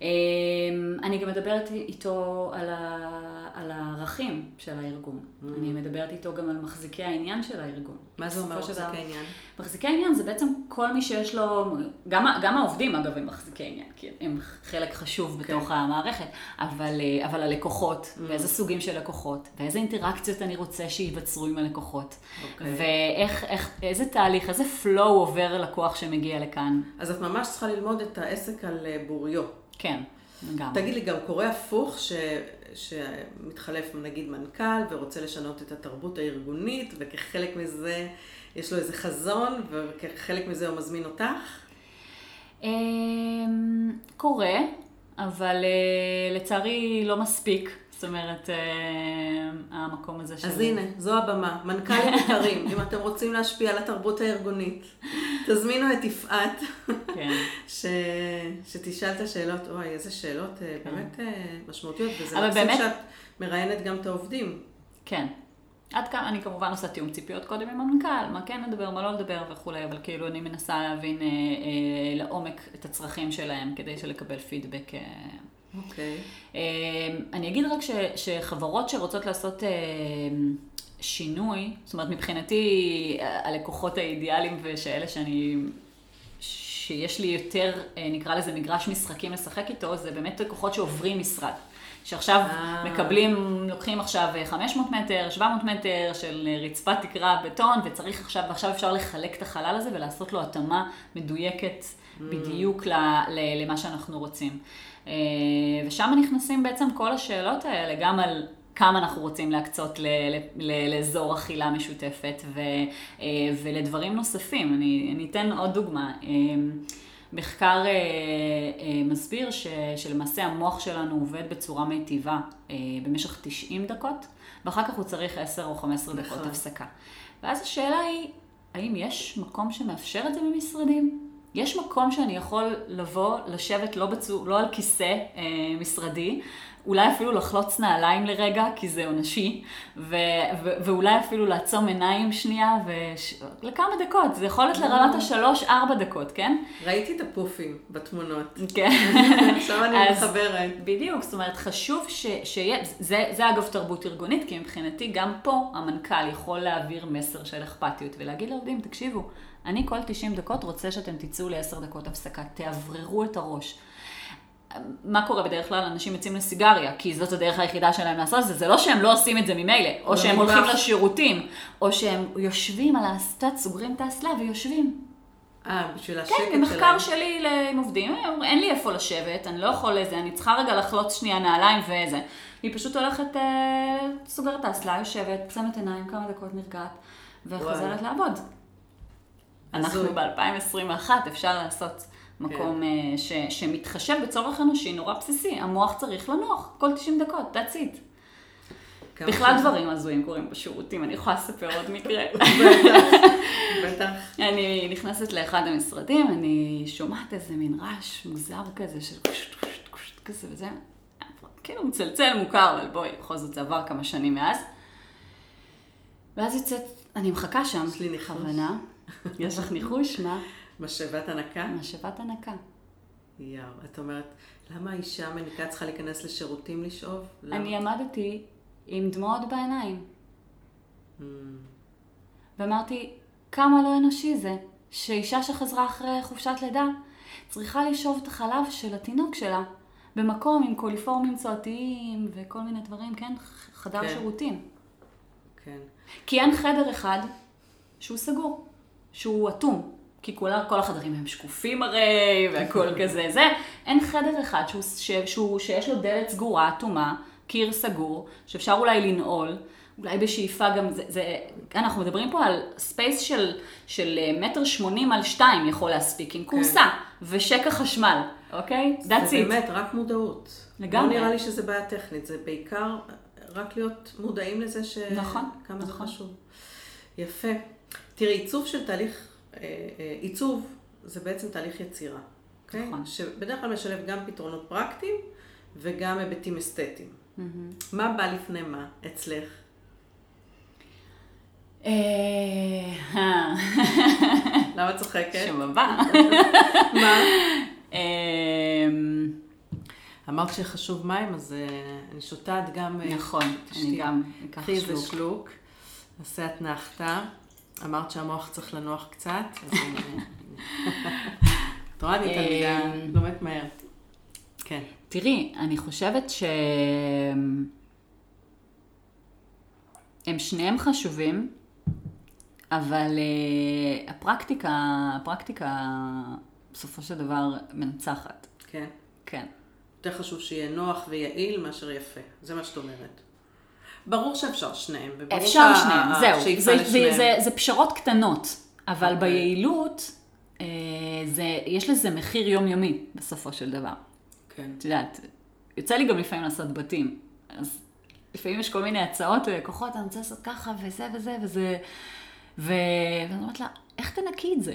אמ, אני גם מדברת איתו על, ה, על הערכים של הארגון. אני מדברת איתו גם על מחזיקי העניין של הארגון. מה זה אומר מחזיקי העניין? מחזיקי העניין זה בעצם כל מי שיש לו, גם, גם העובדים אגב הם מחזיקי עניין, כי הם חלק חשוב כן. בתוך המערכת, אבל, אה, אבל הלקוחות, ואיזה סוגים של לקוחות, ואיזה אינטראקציות אני רוצה שייווצרו עם הלקוחות, אוקיי. ואיך, איך, איזה תהליך, איזה flow עובר לקוח שמגיע לכאן. אז את ממש צריכה ללמוד את העסק על אה, בוריו. כן, לגמרי. תגיד לי, גם קורה הפוך, ש... שמתחלף נגיד מנכ"ל ורוצה לשנות את התרבות הארגונית, וכחלק מזה יש לו איזה חזון, וכחלק מזה הוא מזמין אותך? אמ, קורה, אבל אה, לצערי לא מספיק. זאת אומרת, אה, המקום הזה של... אז הנה, זו הבמה. מנכ"לים יקרים, אם אתם רוצים להשפיע על התרבות הארגונית, תזמינו את יפעת, כן. ש... שתשאל את השאלות, אוי, איזה שאלות אה, באמת אה, משמעותיות, וזה מקסים באמת- שאת מראיינת גם את העובדים. כן. עד כמה, אני כמובן עושה תיאום ציפיות קודם עם המנכ"ל, מה כן לדבר, מה לא לדבר וכולי, אבל כאילו אני מנסה להבין אה, אה, לעומק את הצרכים שלהם כדי שלקבל פידבק. אה. אוקיי. אה, אני אגיד רק ש, שחברות שרוצות לעשות אה, שינוי, זאת אומרת מבחינתי הלקוחות האידיאליים ושאלה שאני, שיש לי יותר, אה, נקרא לזה מגרש משחקים לשחק איתו, זה באמת לקוחות שעוברים משרד. שעכשיו אה. מקבלים, לוקחים עכשיו 500 מטר, 700 מטר של רצפת תקרה בטון, וצריך עכשיו, ועכשיו אפשר לחלק את החלל הזה ולעשות לו התאמה מדויקת בדיוק ל, ל, למה שאנחנו רוצים. אה, ושם נכנסים בעצם כל השאלות האלה, גם על כמה אנחנו רוצים להקצות ל, ל, ל, לאזור אכילה משותפת ו, אה, ולדברים נוספים. אני, אני אתן עוד דוגמה. אה, מחקר אה, אה, מסביר ש, שלמעשה המוח שלנו עובד בצורה מיטיבה אה, במשך 90 דקות, ואחר כך הוא צריך 10 או 15 דקות נכון. הפסקה. ואז השאלה היא, האם יש מקום שמאפשר את זה במשרדים? יש מקום שאני יכול לבוא, לשבת לא, בצור, לא על כיסא אה, משרדי, אולי אפילו לחלוץ נעליים לרגע, כי זה עונשי, ו- ו- ואולי אפילו לעצום עיניים שנייה, וש- לכמה דקות, זה יכול להיות לרמת השלוש-ארבע דקות, כן? ראיתי את הפופים בתמונות. כן. עכשיו אני אז- מחברת. בדיוק, זאת אומרת, חשוב ש, שיהיה, זה, זה אגב תרבות ארגונית, כי מבחינתי גם פה המנכ"ל יכול להעביר מסר של אכפתיות ולהגיד לעובדים, תקשיבו, אני כל 90 דקות רוצה שאתם תצאו ל-10 דקות הפסקה, תאווררו את הראש. מה קורה בדרך כלל? אנשים יוצאים לסיגריה, כי זאת הדרך היחידה שלהם לעשות את זה. זה לא שהם לא עושים את זה ממילא, או שהם. הולכים לשירותים, או שהם יושבים על האסטת, סוגרים את האסלה ויושבים. אה, בשביל השקט כן, שלהם. במחקר שלי עם עובדים, אין לי איפה לשבת, אני לא יכול לזה, אני צריכה רגע לחלוץ שנייה נעליים וזה. היא פשוט הולכת, אה, סוגרת את האסלה, יושבת, צמת עיניים, כמה דקות נרגעת, וחוזרת לעבוד. אנחנו הזוי. ב-2021, אפשר לעשות מקום אה, ש, שמתחשב בצורך אנושי נורא בסיסי. המוח צריך לנוח כל 90 דקות, that's it. בכלל דברים הזויים קורים בשירותים, אני יכולה לספר עוד מקרה. בטח. אני נכנסת לאחד המשרדים, אני שומעת איזה מין רעש מוזר כזה של קושט קושט קושט כזה וזה, כאילו מצלצל מוכר, אבל בואי, בכל זאת זה עבר כמה שנים מאז. ואז יוצאת, אני מחכה שם, יש לי ניחוש. בכוונה. יש לך ניחוש? מה? משאבת הנקה? משאבת הנקה. יואו, את אומרת, למה האישה מניקה צריכה להיכנס לשירותים לשאוב? למה? אני עמדתי עם דמעות בעיניים, Mm, ואמרתי, כמה לא אנושי זה, שאישה שחזרה אחרי חופשת לידה צריכה לשאוב את החלב של התינוק שלה במקום עם קוליפורמים צועתיים וכל מיני דברים, כן? חדר כן. שירותים. כן. כי אין חדר אחד שהוא סגור, שהוא אטום. כי כולה, כל החדרים הם שקופים הרי, והכל כזה זה. אין חדר אחד שהוא, ש, שהוא, שיש לו דלת סגורה, אטומה, קיר סגור, שאפשר אולי לנעול, אולי בשאיפה גם, זה, זה, אנחנו מדברים פה על space של, של אה, מטר שמונים על שתיים יכול להספיק, עם כורסה ושקע חשמל, אוקיי? That's זה it. באמת רק מודעות. לגמרי. לא נראה לי שזה בעיה טכנית, זה בעיקר רק להיות מודעים לזה ש... נכון, כמה זה נכון. חשוב. יפה. תראי, עיצוב של תהליך, עיצוב זה בעצם תהליך יצירה, אוקיי? נכון. שבדרך כלל משלב גם פתרונות פרקטיים וגם היבטים אסתטיים. מהמם. מה בא לפני מה אצלך? אה, למה את צוחקת? הבא. מה? אמ, אמרת שחשוב מים, אז אה, אני שותה את גם... אה, נכון, אני. גם אקח קחי איזה שלוק. שלוק, נעשה אתנחתא. אמרת שהמוח צריך לנוח קצת, אז אני... את רואה, אני תלמידה, אמ. לומדת מהר. כן. תראי, אני חושבת ש... הם שניהם חשובים, אבל uh, הפרקטיקה, הפרקטיקה בסופו של דבר מנצחת. כן. כן. יותר חשוב שיהיה נוח ויעיל מאשר יפה. זה מה שאת אומרת. ברור שאפשר שניהם. אפשר שניהם, זהו. זה, זה. זה, זה פשרות קטנות, אבל אוקיי. ביעילות, אה, זה, יש לזה מחיר יומיומי בסופו של דבר. כן. את יודעת, יוצא לי גם לפעמים לעשות בתים. אז לפעמים יש כל מיני הצעות ללקוחות, אני רוצה לעשות ככה וזה וזה וזה. ו... ואני אומרת לה, איך תנקי את זה?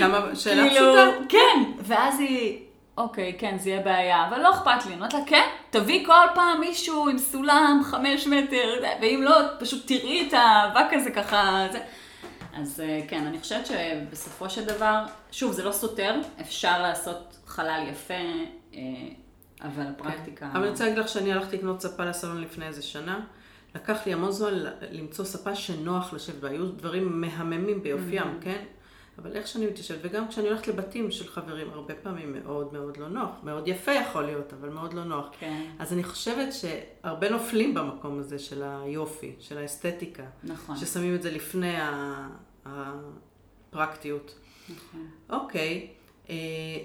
כמה, שאלה כאילו, פשוטה. כן. ואז היא, אוקיי, כן, זה יהיה בעיה, אבל לא אכפת לי. אני אומרת לה, כן, תביא כל פעם מישהו עם סולם חמש מטר, ואם לא, פשוט תראי את האבק הזה ככה. זה. אז אה, כן, אני חושבת שבסופו של דבר, שוב, זה לא סותר, אפשר לעשות חלל יפה, אה, אבל הפרקטיקה... אבל אני רוצה להגיד לך שאני הלכתי לקנות ספה לסלון לפני איזה שנה. לקח לי המון זמן למצוא ספה שנוח לשבת בה. היו דברים מהממים ביופיים, כן? אבל איך שאני מתיישבת, וגם כשאני הולכת לבתים של חברים, הרבה פעמים מאוד מאוד לא נוח. מאוד יפה יכול להיות, אבל מאוד לא נוח. כן, אז אני חושבת שהרבה נופלים במקום הזה של היופי, של האסתטיקה. נכון. ששמים את זה לפני הפרקטיות. נכון. אוקיי, אה,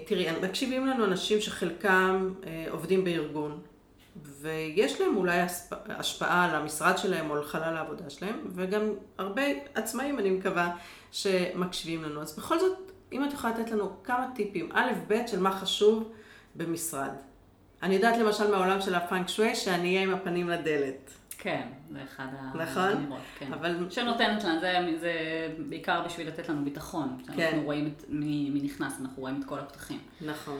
תראי, מקשיבים לנו אנשים שחלקם אה, עובדים בארגון, ויש להם אולי השפ- השפעה על המשרד שלהם או על חלל העבודה שלהם, וגם הרבה עצמאים, אני מקווה, שמקשיבים לנו. אז בכל זאת, אם את יכולה לתת לנו כמה טיפים, א', ב', של מה חשוב במשרד. אני יודעת למשל מהעולם של הפאנק שווי, שאני אהיה עם הפנים לדלת. כן, זה אחד נכון? האמירות, כן. אבל שנותנת לנו, זה, זה בעיקר בשביל לתת לנו ביטחון. כן. כשאנחנו רואים את, מי, מי נכנס, אנחנו רואים את כל הפתחים. נכון.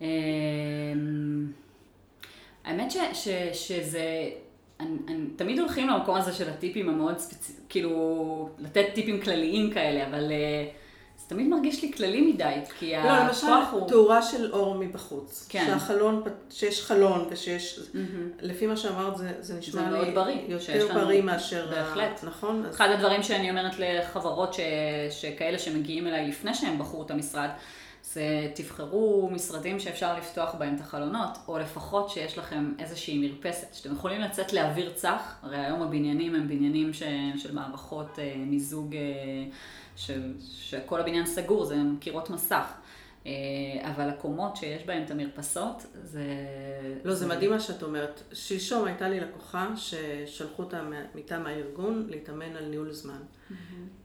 אמ, האמת ש, ש, שזה, אני, אני, תמיד הולכים למקום הזה של הטיפים המאוד ספציפיים, כאילו, לתת טיפים כלליים כאלה, אבל אה, זה תמיד מרגיש לי כללי מדי, כי לא, למשל, הכוח הוא... תאורה של אור מבחוץ. כן. שהחלון, שיש חלון ושיש... מהמם. לפי מה שאמרת, זה, זה נשמע זה לי מאוד בריא, יותר בריא מאשר... ה- בהחלט. נכון? אז- אחד הדברים שאני אומרת לחברות ש... שכאלה שמגיעים אליי לפני שהם בחרו את המשרד, זה תבחרו משרדים שאפשר לפתוח בהם את החלונות, או לפחות שיש לכם איזושהי מרפסת, שאתם יכולים לצאת לאוויר צח, הרי היום הבניינים הם בניינים ש... של מערכות אה, מיזוג, אה, ש... שכל הבניין סגור, זה קירות מסך. אה, אבל הקומות שיש בהן את המרפסות, זה... לא, זה מדהים מה שאת אומרת. שלשום הייתה לי לקוחה ששלחו אותה מטעם הארגון להתאמן על ניהול זמן.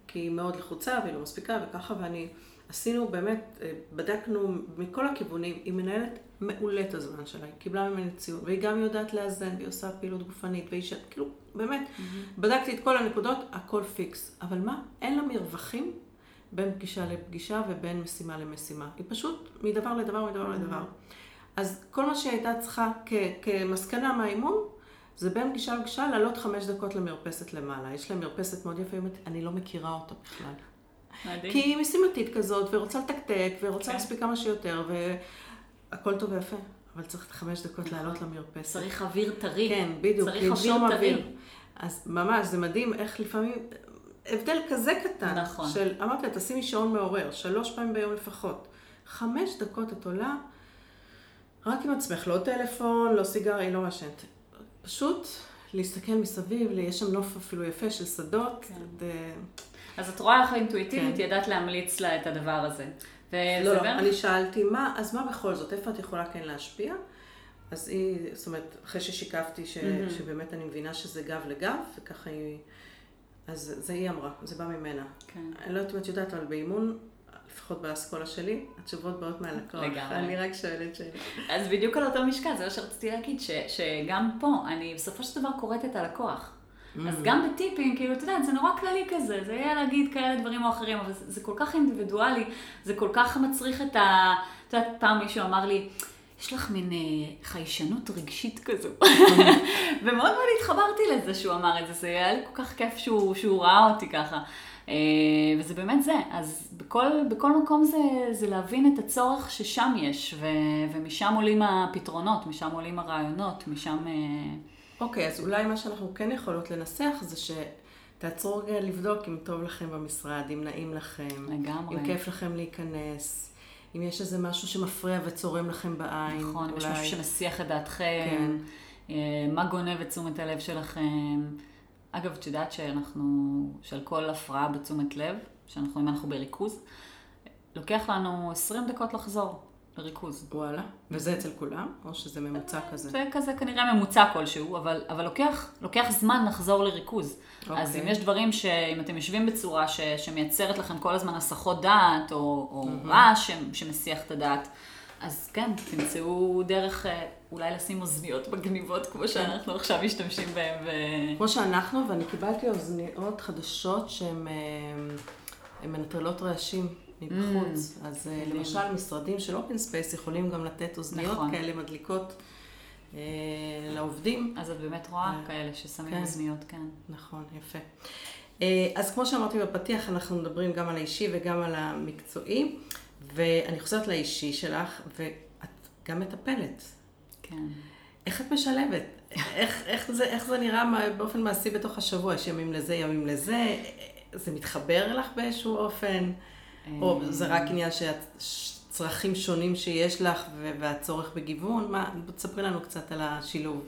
כי היא מאוד לחוצה והיא לא מספיקה וככה, ואני... עשינו באמת, אה, בדקנו מכל הכיוונים, היא מנהלת מעולה את הזמן שלה, היא קיבלה ממני ציון, והיא גם יודעת לאזן, והיא עושה פעילות גופנית, והיא ש... כאילו, באמת, בדקתי את כל הנקודות, הכל פיקס. אבל מה? אין לה מרווחים בין פגישה לפגישה ובין משימה למשימה. היא פשוט מדבר לדבר, מדבר לדבר. אז כל מה שהיא הייתה צריכה כ- כמסקנה מהאימון, זה בין פגישה לפגישה לעלות חמש דקות למרפסת למעלה. יש להם מרפסת מאוד יפה, אני לא מכירה אותה בכלל. מדהים. כי היא משימתית כזאת, ורוצה לתקתק, ורוצה כן. להספיק כמה שיותר, והכל טוב ויפה. אבל צריך חמש דקות לעלות למרפסת. צריך אוויר טרי. כן, בדיוק, לנשום אוויר. אז ממש, זה מדהים איך לפעמים, הבדל כזה קטן, נכון. של, אמרתי לה, תשימי שעון מעורר, שלוש פעמים ביום לפחות. חמש דקות את עולה, רק עם עצמך, לא טלפון, לא סיגריה, היא לא מעשנת. פשוט להסתכל מסביב, יש שם נוף אפילו יפה של שדות. כן. ו- אז את רואה איך אינטואיטיבית כן. ידעת להמליץ לה את הדבר הזה. לא, לא, אני שאלתי, מה, אז מה בכל זאת, איפה את יכולה כן להשפיע? אז היא, זאת אומרת, אחרי ששיקפתי ש, מהמם. שבאמת אני מבינה שזה גב לגב, וככה היא, אז זה היא אמרה, זה בא ממנה. כן. אני לא יודעת אם את יודעת, אבל באימון, לפחות באסכולה שלי, התשובות באות מהלקוח. לגמרי. אני רק שואלת שאלה. אז בדיוק על אותו משקל, זה מה שרציתי להגיד, ש, שגם פה, אני בסופו של דבר קוראת את הלקוח. אז גם בטיפים, כאילו, אתה יודע, זה נורא כללי כזה, זה יהיה להגיד כאלה דברים או אחרים, אבל זה, זה כל כך אינדיבידואלי, זה כל כך מצריך את ה... את יודעת, פעם מישהו אמר לי, יש לך מין אה, חיישנות רגשית כזו. ומאוד מאוד התחברתי לזה שהוא אמר את זה, זה היה לי כל כך כיף שהוא, שהוא ראה אותי ככה. אה, וזה באמת זה, אז בכל, בכל מקום זה, זה להבין את הצורך ששם יש, ו, ומשם עולים הפתרונות, משם עולים הרעיונות, משם... אה, אוקיי, אז אולי מה שאנחנו כן יכולות לנסח זה שתעצרו רגע לבדוק אם טוב לכם במשרד, אם נעים לכם. לגמרי. אם כיף לכם להיכנס. אם יש איזה משהו שמפריע וצורם לכם בעין. נכון, יש אולי. משהו שמסיח את דעתכם, כן. אה, מה גונב את תשומת הלב שלכם. אגב, את יודעת שאנחנו, שעל כל הפרעה בתשומת לב, שאנחנו, אם אנחנו בריכוז, לוקח לנו 20 דקות לחזור לריכוז. וואלה. וזה אצל כולם? או שזה ממוצע כזה? זה כזה כנראה ממוצע כלשהו, אבל, אבל לוקח, לוקח זמן לחזור לריכוז. אוקיי. אז אם יש דברים שאם אתם יושבים בצורה ש, שמייצרת לכם כל הזמן הסחות דעת, או, או רעש ש- שמסיח את הדעת, אז כן, תמצאו דרך אה, אולי לשים אוזניות מגניבות, כמו שאנחנו עכשיו משתמשים בהן. ו... כמו שאנחנו, ואני קיבלתי אוזניות חדשות שהן אה, מנטרלות רעשים מבחוץ. אז Mm. מדהים. למשל, משרדים של open space יכולים גם לתת אוזניות נכון. כאלה מדליקות אה, לעובדים. אז את באמת רואה אה, כאלה ששמים כן. אוזניות, כן. נכון, יפה. אה, אז כמו שאמרתי בפתיח, אנחנו מדברים גם על האישי וגם על המקצועי, ואני חוזרת לאישי שלך, ואת גם מטפלת. כן. איך את משלבת? איך, איך, זה, איך זה נראה באופן מעשי בתוך השבוע? יש ימים לזה, ימים לזה? זה מתחבר לך באיזשהו אופן? או אה, זה רק עניין של צרכים שונים שיש לך והצורך בגיוון? מה, תספרי לנו קצת על השילוב.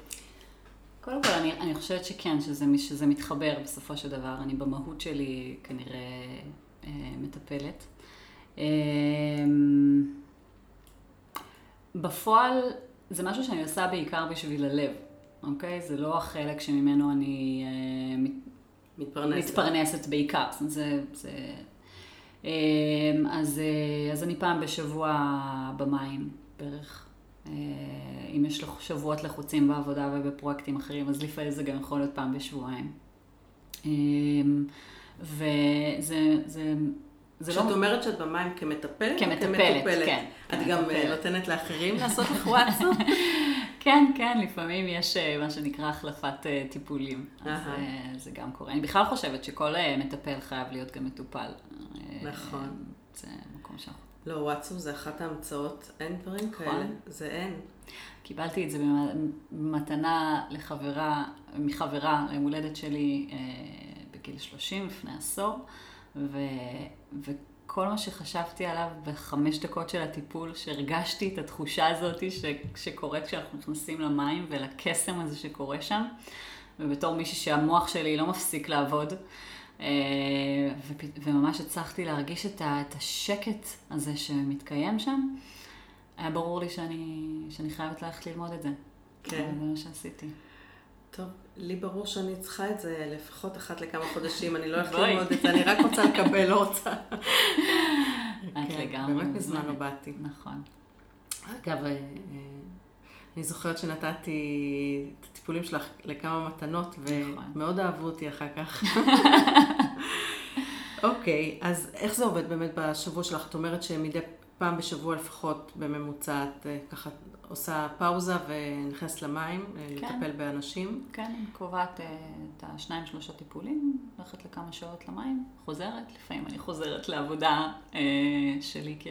קודם כל, אני, אני חושבת שכן, שזה, שזה מתחבר בסופו של דבר. אני במהות שלי כנראה אה, מטפלת. אה, בפועל, זה משהו שאני עושה בעיקר בשביל הלב, אוקיי? זה לא החלק שממנו אני אה, מת, מתפרנסת. מתפרנסת בעיקר. זאת אומרת, זה... זה אז, אה, אז אני פעם בשבוע במים בערך. אה, אם יש לך שבועות לחוצים בעבודה ובפרויקטים אחרים, אז לפעמים זה גם יכול להיות פעם בשבועיים. אה, וזה זה, זה כשאת לא... אומרת שאת במים כמטפלת? כמטפלת, כמטופלת? כן, את גם כמטפלת. אה, נותנת לאחרים לעשות לך וואטסאפ? כן, כן, לפעמים יש אה, מה שנקרא החלפת אה, טיפולים. אז. אה, זה גם קורה. אני בכלל חושבת שכל מטפל חייב להיות גם מטופל. נכון. זה מקום שאנחנו... לא, וואטסאפ זה אחת ההמצאות, אין דברים נכון. כאלה, זה אין. קיבלתי את זה במתנה לחברה, מחברה ליום הולדת שלי בגיל 30, לפני עשור, ו, וכל מה שחשבתי עליו בחמש דקות של הטיפול, שהרגשתי את התחושה הזאת ש, שקורית כשאנחנו נכנסים למים ולקסם הזה שקורה שם, ובתור מישהי שהמוח שלי לא מפסיק לעבוד, אה, ופ- וממש הצלחתי להרגיש את, ה, את השקט הזה שמתקיים שם. היה ברור לי שאני, שאני חייבת ללכת ללמוד את זה. כן. זה מה שעשיתי. טוב, לי ברור שאני צריכה את זה לפחות אחת לכמה חודשים, אני לא הולכת בואי. ללמוד את זה, אני רק רוצה לקבל, לא רוצה. את כן, לגמרי באמת מזמן לא. באתי. נכון. אגב, אה, אה, אני זוכרת שנתתי את הטיפולים שלך לכמה מתנות, נכון. ומאוד אהבו אותי אחר כך. אוקיי, אז איך זה עובד באמת בשבוע שלך? את אומרת שמדי פעם בשבוע לפחות בממוצע את אה, ככה עושה פאוזה ונכנסת למים, אה, כן. לטפל באנשים. כן, אני קובעת אה, את השניים שלושה טיפולים, הולכת לכמה שעות למים, חוזרת, לפעמים אני חוזרת לעבודה שלי כ...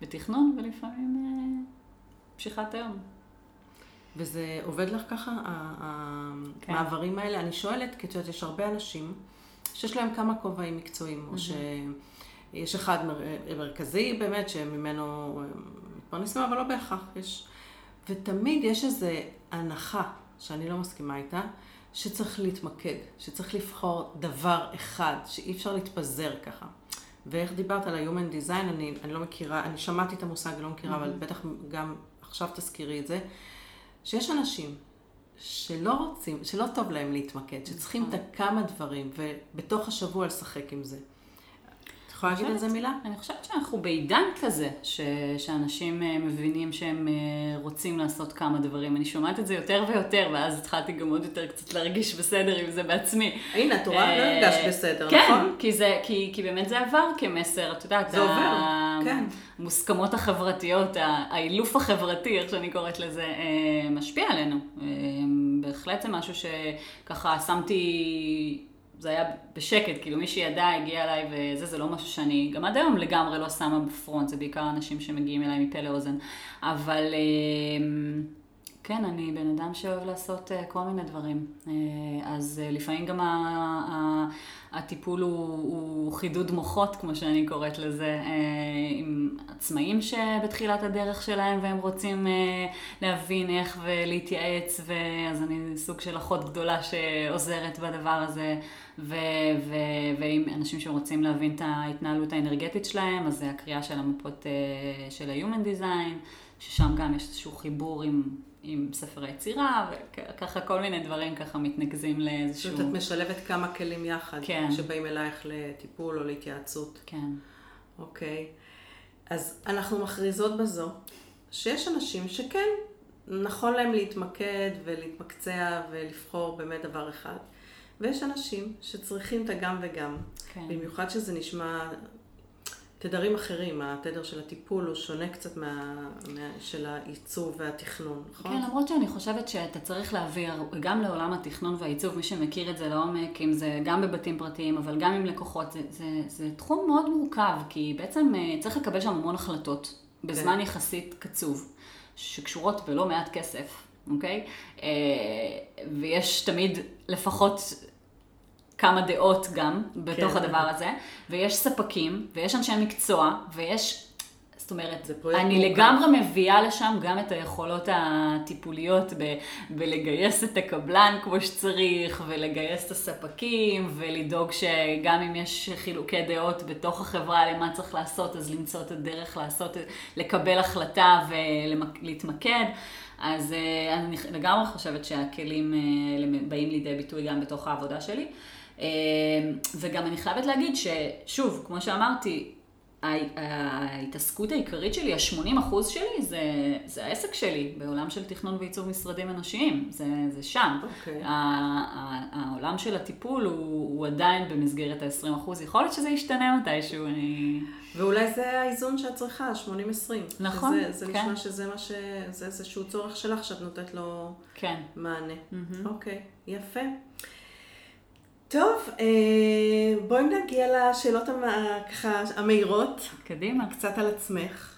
בתכנון, ולפעמים פשיחת היום. וזה עובד לך ככה, כן. המעברים האלה? אני שואלת, כי את יודעת, יש הרבה אנשים שיש להם כמה כובעים מקצועיים, או שיש אחד מר- מרכזי באמת, שממנו הם מתפרנסים, אבל לא בהכרח. יש... ותמיד יש איזו הנחה, שאני לא מסכימה איתה, שצריך להתמקד, שצריך לבחור דבר אחד, שאי אפשר להתפזר ככה. ואיך דיברת על ה-Human Design, אני, אני לא מכירה, אני שמעתי את המושג, לא מכירה, אבל בטח גם עכשיו תזכירי את זה, שיש אנשים שלא רוצים, שלא טוב להם להתמקד, שצריכים את הכמה דברים, ובתוך השבוע לשחק עם זה. יכולה להגיד על זה מילה? אני חושבת שאנחנו בעידן כזה, ש... שאנשים אה, מבינים שהם אה, רוצים לעשות כמה דברים. אני שומעת את זה יותר ויותר, ואז התחלתי גם עוד יותר קצת להרגיש בסדר עם זה בעצמי. הנה, את רואה? לא אה, הרגשת בסדר, כן, נכון? כי, זה, כי, כי באמת זה עבר כמסר, את יודעת, זה עובר, כן. המוסכמות החברתיות, ה- האילוף החברתי, איך שאני קוראת לזה, משפיע עלינו. בהחלט זה משהו שככה שמתי, זה היה בשקט, כאילו מי שידע הגיע אליי וזה, זה לא משהו שאני גם עד היום לגמרי לא שמה בפרונט, זה בעיקר אנשים שמגיעים אליי מפה לאוזן. אבל אה, כן, אני בן אדם שאוהב לעשות אה, כל מיני דברים. אה, אז אה, לפעמים גם הטיפול הוא, הוא חידוד מוחות, כמו שאני קוראת לזה, עם עצמאים שבתחילת הדרך שלהם והם רוצים להבין איך ולהתייעץ, ואז אני סוג של אחות גדולה שעוזרת בדבר הזה, ו- ו- ועם אנשים שרוצים להבין את ההתנהלות האנרגטית שלהם, אז זה הקריאה של המפות של ה-Human Design, ששם גם יש איזשהו חיבור עם... עם ספר היצירה, וככה כל מיני דברים ככה מתנקזים לאיזשהו... זאת אומרת, את משלבת כמה כלים יחד, כן. שבאים אלייך לטיפול או להתייעצות. כן. אוקיי. אז אנחנו מכריזות בזו שיש אנשים שכן, נכון להם להתמקד ולהתמקצע ולבחור באמת דבר אחד. ויש אנשים שצריכים את הגם וגם. כן. במיוחד שזה נשמע תדרים אחרים, התדר של הטיפול הוא שונה קצת מה, מה, של העיצוב והתכנון, נכון? כן, למרות שאני חושבת שאתה צריך להעביר גם לעולם התכנון והעיצוב, מי שמכיר את זה לעומק, אם זה גם בבתים פרטיים, אבל גם עם לקוחות, זה, זה, זה תחום מאוד מורכב, כי בעצם אה, צריך לקבל שם המון החלטות, בזמן כן. יחסית קצוב, שקשורות בלא מעט כסף, אוקיי? אה, ויש תמיד לפחות כמה דעות גם בתוך כן. הדבר הזה, ויש ספקים, ויש אנשי מקצוע, ויש... זאת אומרת, אני. לגמרי מביאה לשם גם את היכולות הטיפוליות ב- בלגייס את הקבלן כמו שצריך, ולגייס את הספקים, ולדאוג שגם אם יש חילוקי דעות בתוך החברה למה צריך לעשות, אז למצוא את הדרך לעשות, לקבל החלטה ולהתמקד. אז אה, אני לגמרי חושבת שהכלים אה, באים לידי ביטוי גם בתוך העבודה שלי. אה, וגם אני חייבת להגיד ששוב, כמו שאמרתי, ההתעסקות העיקרית שלי, ה-80% שלי, זה, זה העסק שלי בעולם של תכנון ועיצוב משרדים אנושיים, זה, זה שם. אוקיי. ה- ה- העולם של הטיפול הוא, הוא עדיין במסגרת ה-20%, יכול להיות שזה ישתנה מתישהו, אני... ואולי זה האיזון שאת צריכה, 80-20. נכון, שזה, זה כן. נשמע שזה מה ש... זה איזשהו צורך שלך שאת נותנת לו כן. מענה. אוקיי, יפה. טוב, אה, בואי נגיע לשאלות ככה המהירות, קדימה. קצת על עצמך.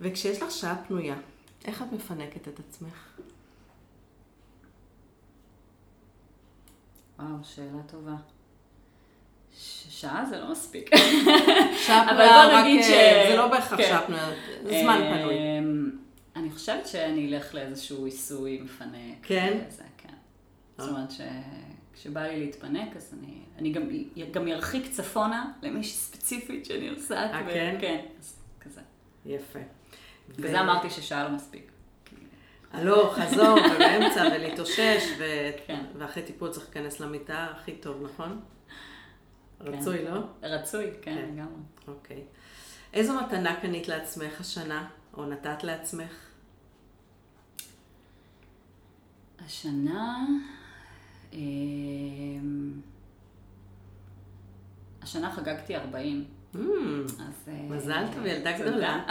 וכשיש לך שעה פנויה, איך את מפנקת את עצמך? וואו, שאלה טובה. ש- שעה זה לא מספיק. שעה אבל פנויה, בוא רק, נגיד אה, ש- זה לא בהכרח כן. שעה פנויה, זמן פנוי. אמ, אני חושבת שאני אלך לאיזשהו עיסוי מפנק. כן? זה, כן. זאת אומרת שכשבא לי להתפנק, אז אני, אני גם, גם ירחיק צפונה למישהי ספציפית שאני עושה. אה, ו- כן? כן, אז כזה. יפה. בגלל זה אמרתי ששעה לא מספיק. הלוך, חזור, ובאמצע, ולהתאושש, ו... כן. ואחרי טיפול צריך להיכנס למיטה, הכי טוב, נכון? רצוי, לא? רצוי, כן, כן. לגמרי. אוקיי. איזו מתנה קנית לעצמך השנה, או נתת לעצמך? השנה, השנה חגגתי 40, Mm, אז... אה, מזל טוב, ילדה. גדולה.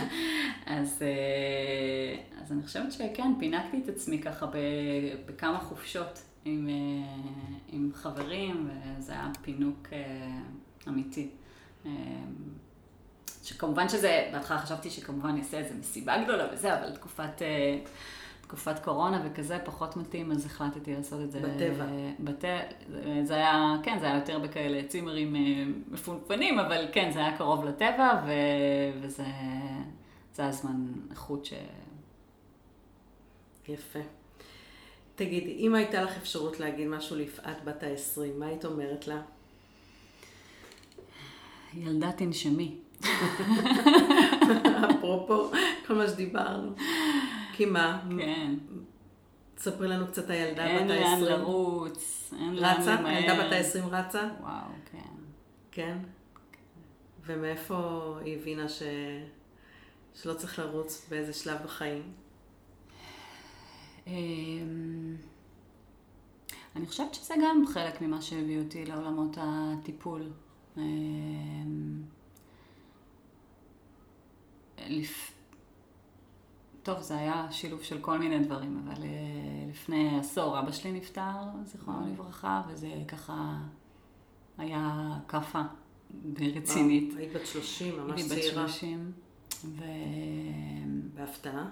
אז, אה, אז אני חושבת שכן, פינקתי את עצמי ככה בכמה חופשות עם, אה, עם חברים, וזה היה פינוק אמיתי. אה, שכמובן שזה, בהתחלה חשבתי שכמובן אני אעשה איזה מסיבה גדולה וזה, אבל תקופת, תקופת קורונה וכזה פחות מתאים, אז החלטתי לעשות את זה. בטבע. בט... זה היה, כן, זה היה יותר בכאלה צימרים אה, מפונפנים, אבל כן, זה היה קרוב לטבע, ו... וזה זה היה זמן איכות ש... יפה. תגידי, אם הייתה לך אפשרות להגיד משהו ליפעת בת ה-20, מה היית אומרת לה? ילדה תנשמי. אפרופו כל מה שדיברנו. כי מה? כן. תספרי לנו קצת הילדה אין בת לאן ה-20. לרוץ, אין לאן רצה? למהר. הילדה בת ה-20 רצה? וואו, כן. כן. ומאיפה היא הבינה ש... שלא צריך לרוץ באיזה שלב בחיים? אמ, אני חושבת שזה גם חלק ממה שהביא אותי לעולמות הטיפול. אמ, לפ... טוב, זה היה שילוב של כל מיני דברים, אבל אה, לפני עשור אבא שלי נפטר, זיכרונו לברכה, וזה ככה היה כאפה רצינית. וואו, היית בת 30, ממש הייתי בת צעירה. 30, ו... בהפתעה?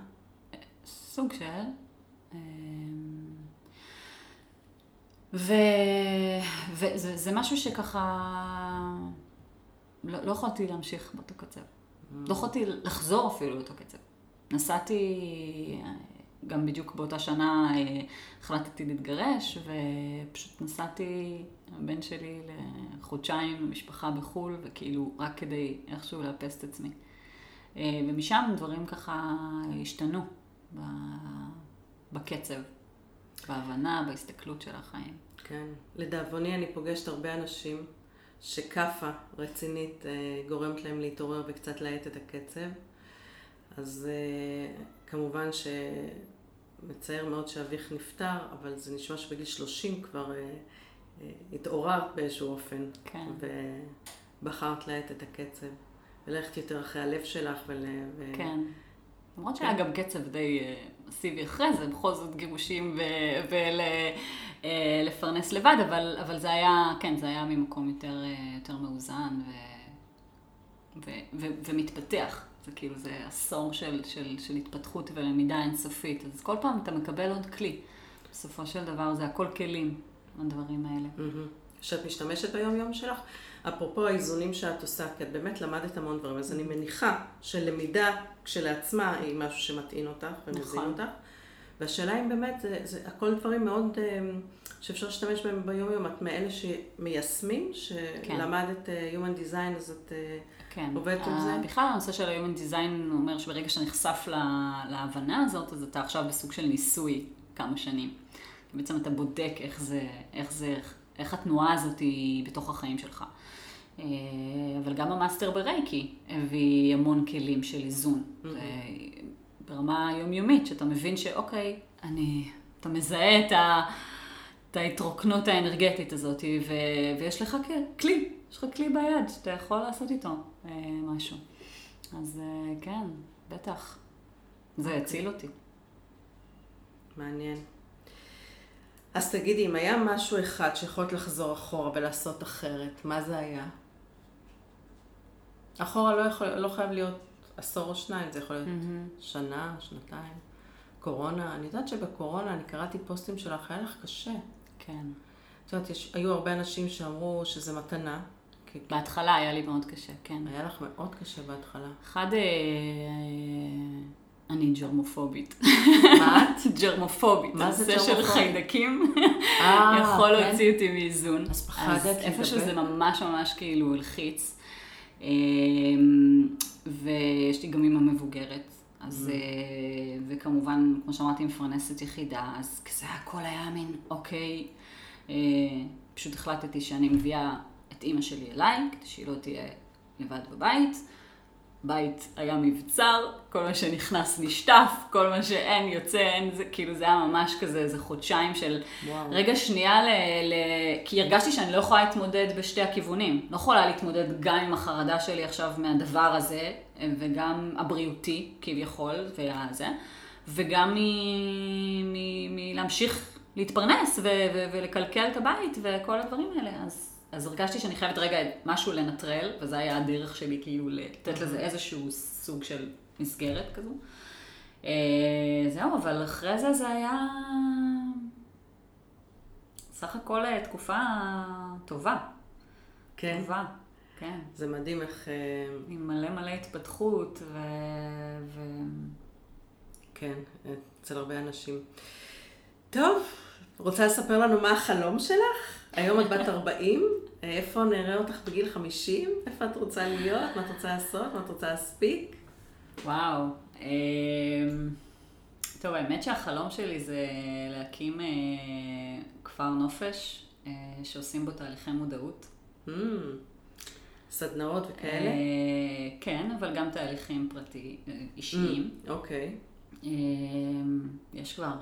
סוג של. אמ. וזה זה משהו שככה... לא, לא יכולתי להמשיך באותו קצב. לא יכולתי לחזור אפילו לאותו קצב. נסעתי, גם בדיוק באותה שנה אה, החלטתי להתגרש, ופשוט נסעתי, הבן שלי, לחודשיים למשפחה בחו"ל, וכאילו רק כדי איכשהו לאפס את עצמי. אה, ומשם דברים ככה השתנו בקצב, בהבנה, בהסתכלות של החיים. כן. לדאבוני אני פוגשת הרבה אנשים שכאפה רצינית אה, גורמת להם להתעורר וקצת להאט את הקצב. אז אה, כמובן שמצער מאוד שאביך נפטר, אבל זה נשמע שבגיל 30 כבר אה, אה, התעוררת באיזשהו אופן. כן. ובחרת להאט את הקצב. וללכת יותר אחרי הלב שלך ול... ו... כן. למרות שהיה גם קצב די מסיבי אחרי זה, בכל זאת גירושים ולפרנס לבד, אבל, אבל זה היה, כן, זה היה ממקום יותר, יותר מאוזן ו, ו, ו, ומתפתח. זה כאילו, זה עשור של, של, של התפתחות ולמידה אינסופית. אז כל פעם אתה מקבל עוד כלי. בסופו של דבר זה הכל כלים, הדברים האלה. מהמם. שאת משתמשת ביום-יום שלך. אפרופו האיזונים שאת עושה, כי את באמת למדת המון דברים, אז אני מניחה שלמידה כשלעצמה היא משהו שמטעין אותך ומזין נכון. אותך. והשאלה אם באמת, זה, זה הכל דברים מאוד אה, שאפשר להשתמש בהם ביום-יום. את מאלה שמיישמים, שלמדת אה, Human Design, אז את... אה, כן. עובדת עם ה- זה? בכלל הנושא של ה-Human Design אומר שברגע שאתה נחשף לה- להבנה הזאת, אז אתה עכשיו בסוג של ניסוי כמה שנים. בעצם אתה בודק איך זה, איך זה, איך התנועה הזאת היא בתוך החיים שלך. אה, אבל גם המאסטר ברייקי הביא המון כלים של איזון. זה ברמה היומיומית, שאתה מבין שאוקיי, אני, אתה מזהה את, ה, את ההתרוקנות האנרגטית הזאת, ו, ויש לך כלי, יש לך כלי ביד שאתה יכול לעשות איתו אה, משהו. אז אה, כן, בטח. זה אוקיי. הציל אותי. מעניין. אז תגידי, אם היה משהו אחד שיכולת לחזור אחורה ולעשות אחרת, מה זה היה? אחורה לא, יכול, לא חייב להיות עשור או שניים, זה יכול להיות שנה, שנתיים. קורונה, אני יודעת שבקורונה, אני קראתי פוסטים שלך, היה לך קשה. כן. את יודעת, יש, היו הרבה אנשים שאמרו שזה מתנה, כי בהתחלה היה לי מאוד קשה, כן. היה לך מאוד קשה בהתחלה. אחד, אה, אני ג'רמופובית. מה את? ג'רמופובית. מה זה הנושא של ג'רמופובית? חיידקים אה, יכול כן. להוציא אותי מאיזון. אז פחדת אז איפה? שזה ממש ממש כאילו הלחיץ. אמ, ויש לי גם אימא מבוגרת. אז, אה, וכמובן, כמו שאמרתי, מפרנסת יחידה, אז כזה הכל היה מין, אוקיי, אה, פשוט החלטתי שאני מביאה את אימא שלי אליי, כדי שהיא לא תהיה לבד בבית, הבית היה מבצר, כל מה שנכנס נשטף, כל מה שאין יוצא, אין, זה כאילו זה היה ממש כזה, איזה חודשיים של וואו. רגע שנייה ל, ל... כי הרגשתי שאני לא יכולה להתמודד בשתי הכיוונים. לא יכולה להתמודד גם עם החרדה שלי עכשיו מהדבר הזה, וגם הבריאותי כביכול, והזה, וגם מלהמשיך להתפרנס ו- ו- ולקלקל את הבית וכל הדברים האלה. אז, אז הרגשתי שאני חייבת רגע משהו לנטרל, וזה היה הדרך שלי כאילו לתת לזה איזשהו סוג של מסגרת כזו. אה, זהו, אבל אחרי זה זה היה סך הכל אה, תקופה טובה. כן. טובה, כן. זה מדהים איך... אה, עם מלא מלא התפתחות ו... ו... כן, אצל הרבה אנשים. טוב, רוצה לספר לנו מה החלום שלך? היום את בת 40, איפה נראה אותך בגיל 50? איפה את רוצה להיות? מה את רוצה לעשות? מה את רוצה להספיק? וואו. אמ, טוב, האמת שהחלום שלי זה להקים אה, כפר נופש אה, שעושים בו תהליכי מודעות. Mm, סדנאות וכאלה? אה, כן, אבל גם תהליכים פרטיים, אישיים. Mm, אוקיי. אמ, יש כבר,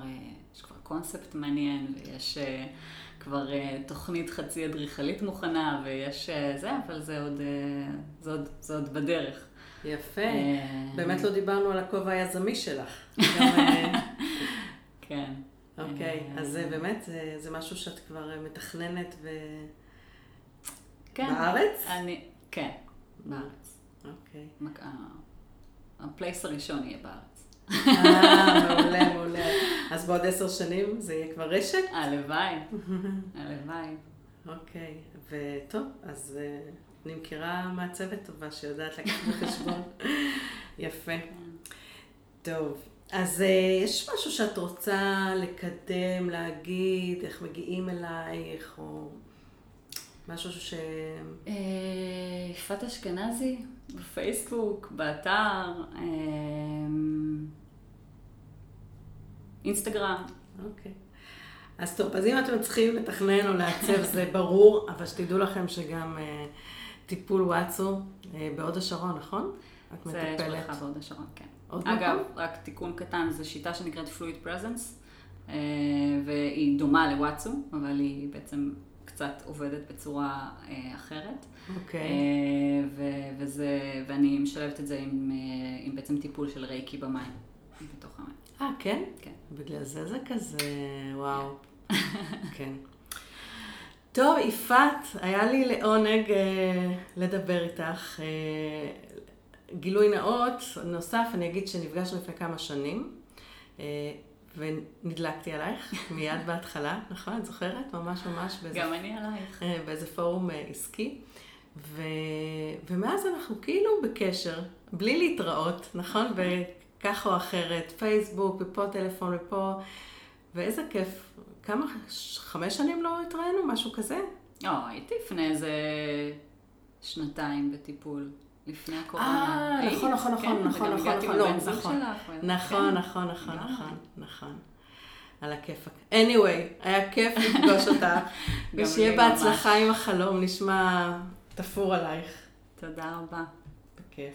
יש כבר קונספט מעניין, ויש כבר תוכנית חצי אדריכלית מוכנה, ויש זה, אבל זה עוד, זה עוד, זה עוד בדרך. יפה. באמת לא דיברנו על הכובע היזמי שלך. כן. אוקיי, אז זה באמת, זה, זה משהו שאת כבר מתכננת ו... כן. בארץ? אני, כן, בארץ. אוקיי. ה place הראשון יהיה בארץ. אה, מעולה, מעולה. אז בעוד עשר שנים זה יהיה כבר רשת? הלוואי, הלוואי. אוקיי, וטוב, אז uh, אני מכירה מעצבת טובה שיודעת לקחת בחשבון. יפה. טוב, אז uh, יש משהו שאת רוצה לקדם, להגיד, איך מגיעים אלייך, או משהו ש... יפעת אשכנזי, בפייסבוק, באתר, אינסטגרם. אוקיי. אז טוב, אז אם אתם צריכים לתכנן או לעצב זה ברור, אבל שתדעו לכם שגם אה, טיפול וואטסו אה, בהוד השרון, נכון? את מטפלת. זה יש לך בהוד השרון, כן. עוד אגב, מקום? רק תיקון קטן, זו שיטה שנקראת fluid presence, אה, והיא דומה לוואטסו, אבל היא בעצם קצת עובדת בצורה אה, אחרת. אוקיי. אה, ו- וזה, ואני משלבת את זה עם, אה, עם בעצם טיפול של רייקי במים, בתוך המים. אה, כן? כן. בגלל זה זה כזה, וואו. כן. טוב, יפעת, היה לי לעונג אה, לדבר איתך. אה, גילוי נאות, נוסף, אני אגיד שנפגשנו לפני כמה שנים, אה, ונדלקתי עלייך מיד בהתחלה, נכון? את זוכרת? ממש ממש באיזה... גם אני עלייך. אה, באיזה פורום אה, עסקי. ו... ומאז אנחנו כאילו בקשר, בלי להתראות, נכון? וכך או אחרת, פייסבוק, ופה טלפון ופה, ואיזה כיף. כמה, חמש שנים לא התראינו? משהו כזה? לא, הייתי לפני איזה שנתיים בטיפול. לפני הקורונה. אה, נכון, נכון, נכון, נכון, נכון, הגעתי נכון, לא, זוג נכון. שלך. ו- נכון, כן. נכון, נכון, לגמרי. נכון, נכון. על הכיפאק. anyway, היה כיף לפגוש אותך, ושיהיה. בהצלחה עם החלום, נשמע תפור עלייך. תודה רבה. בכיף.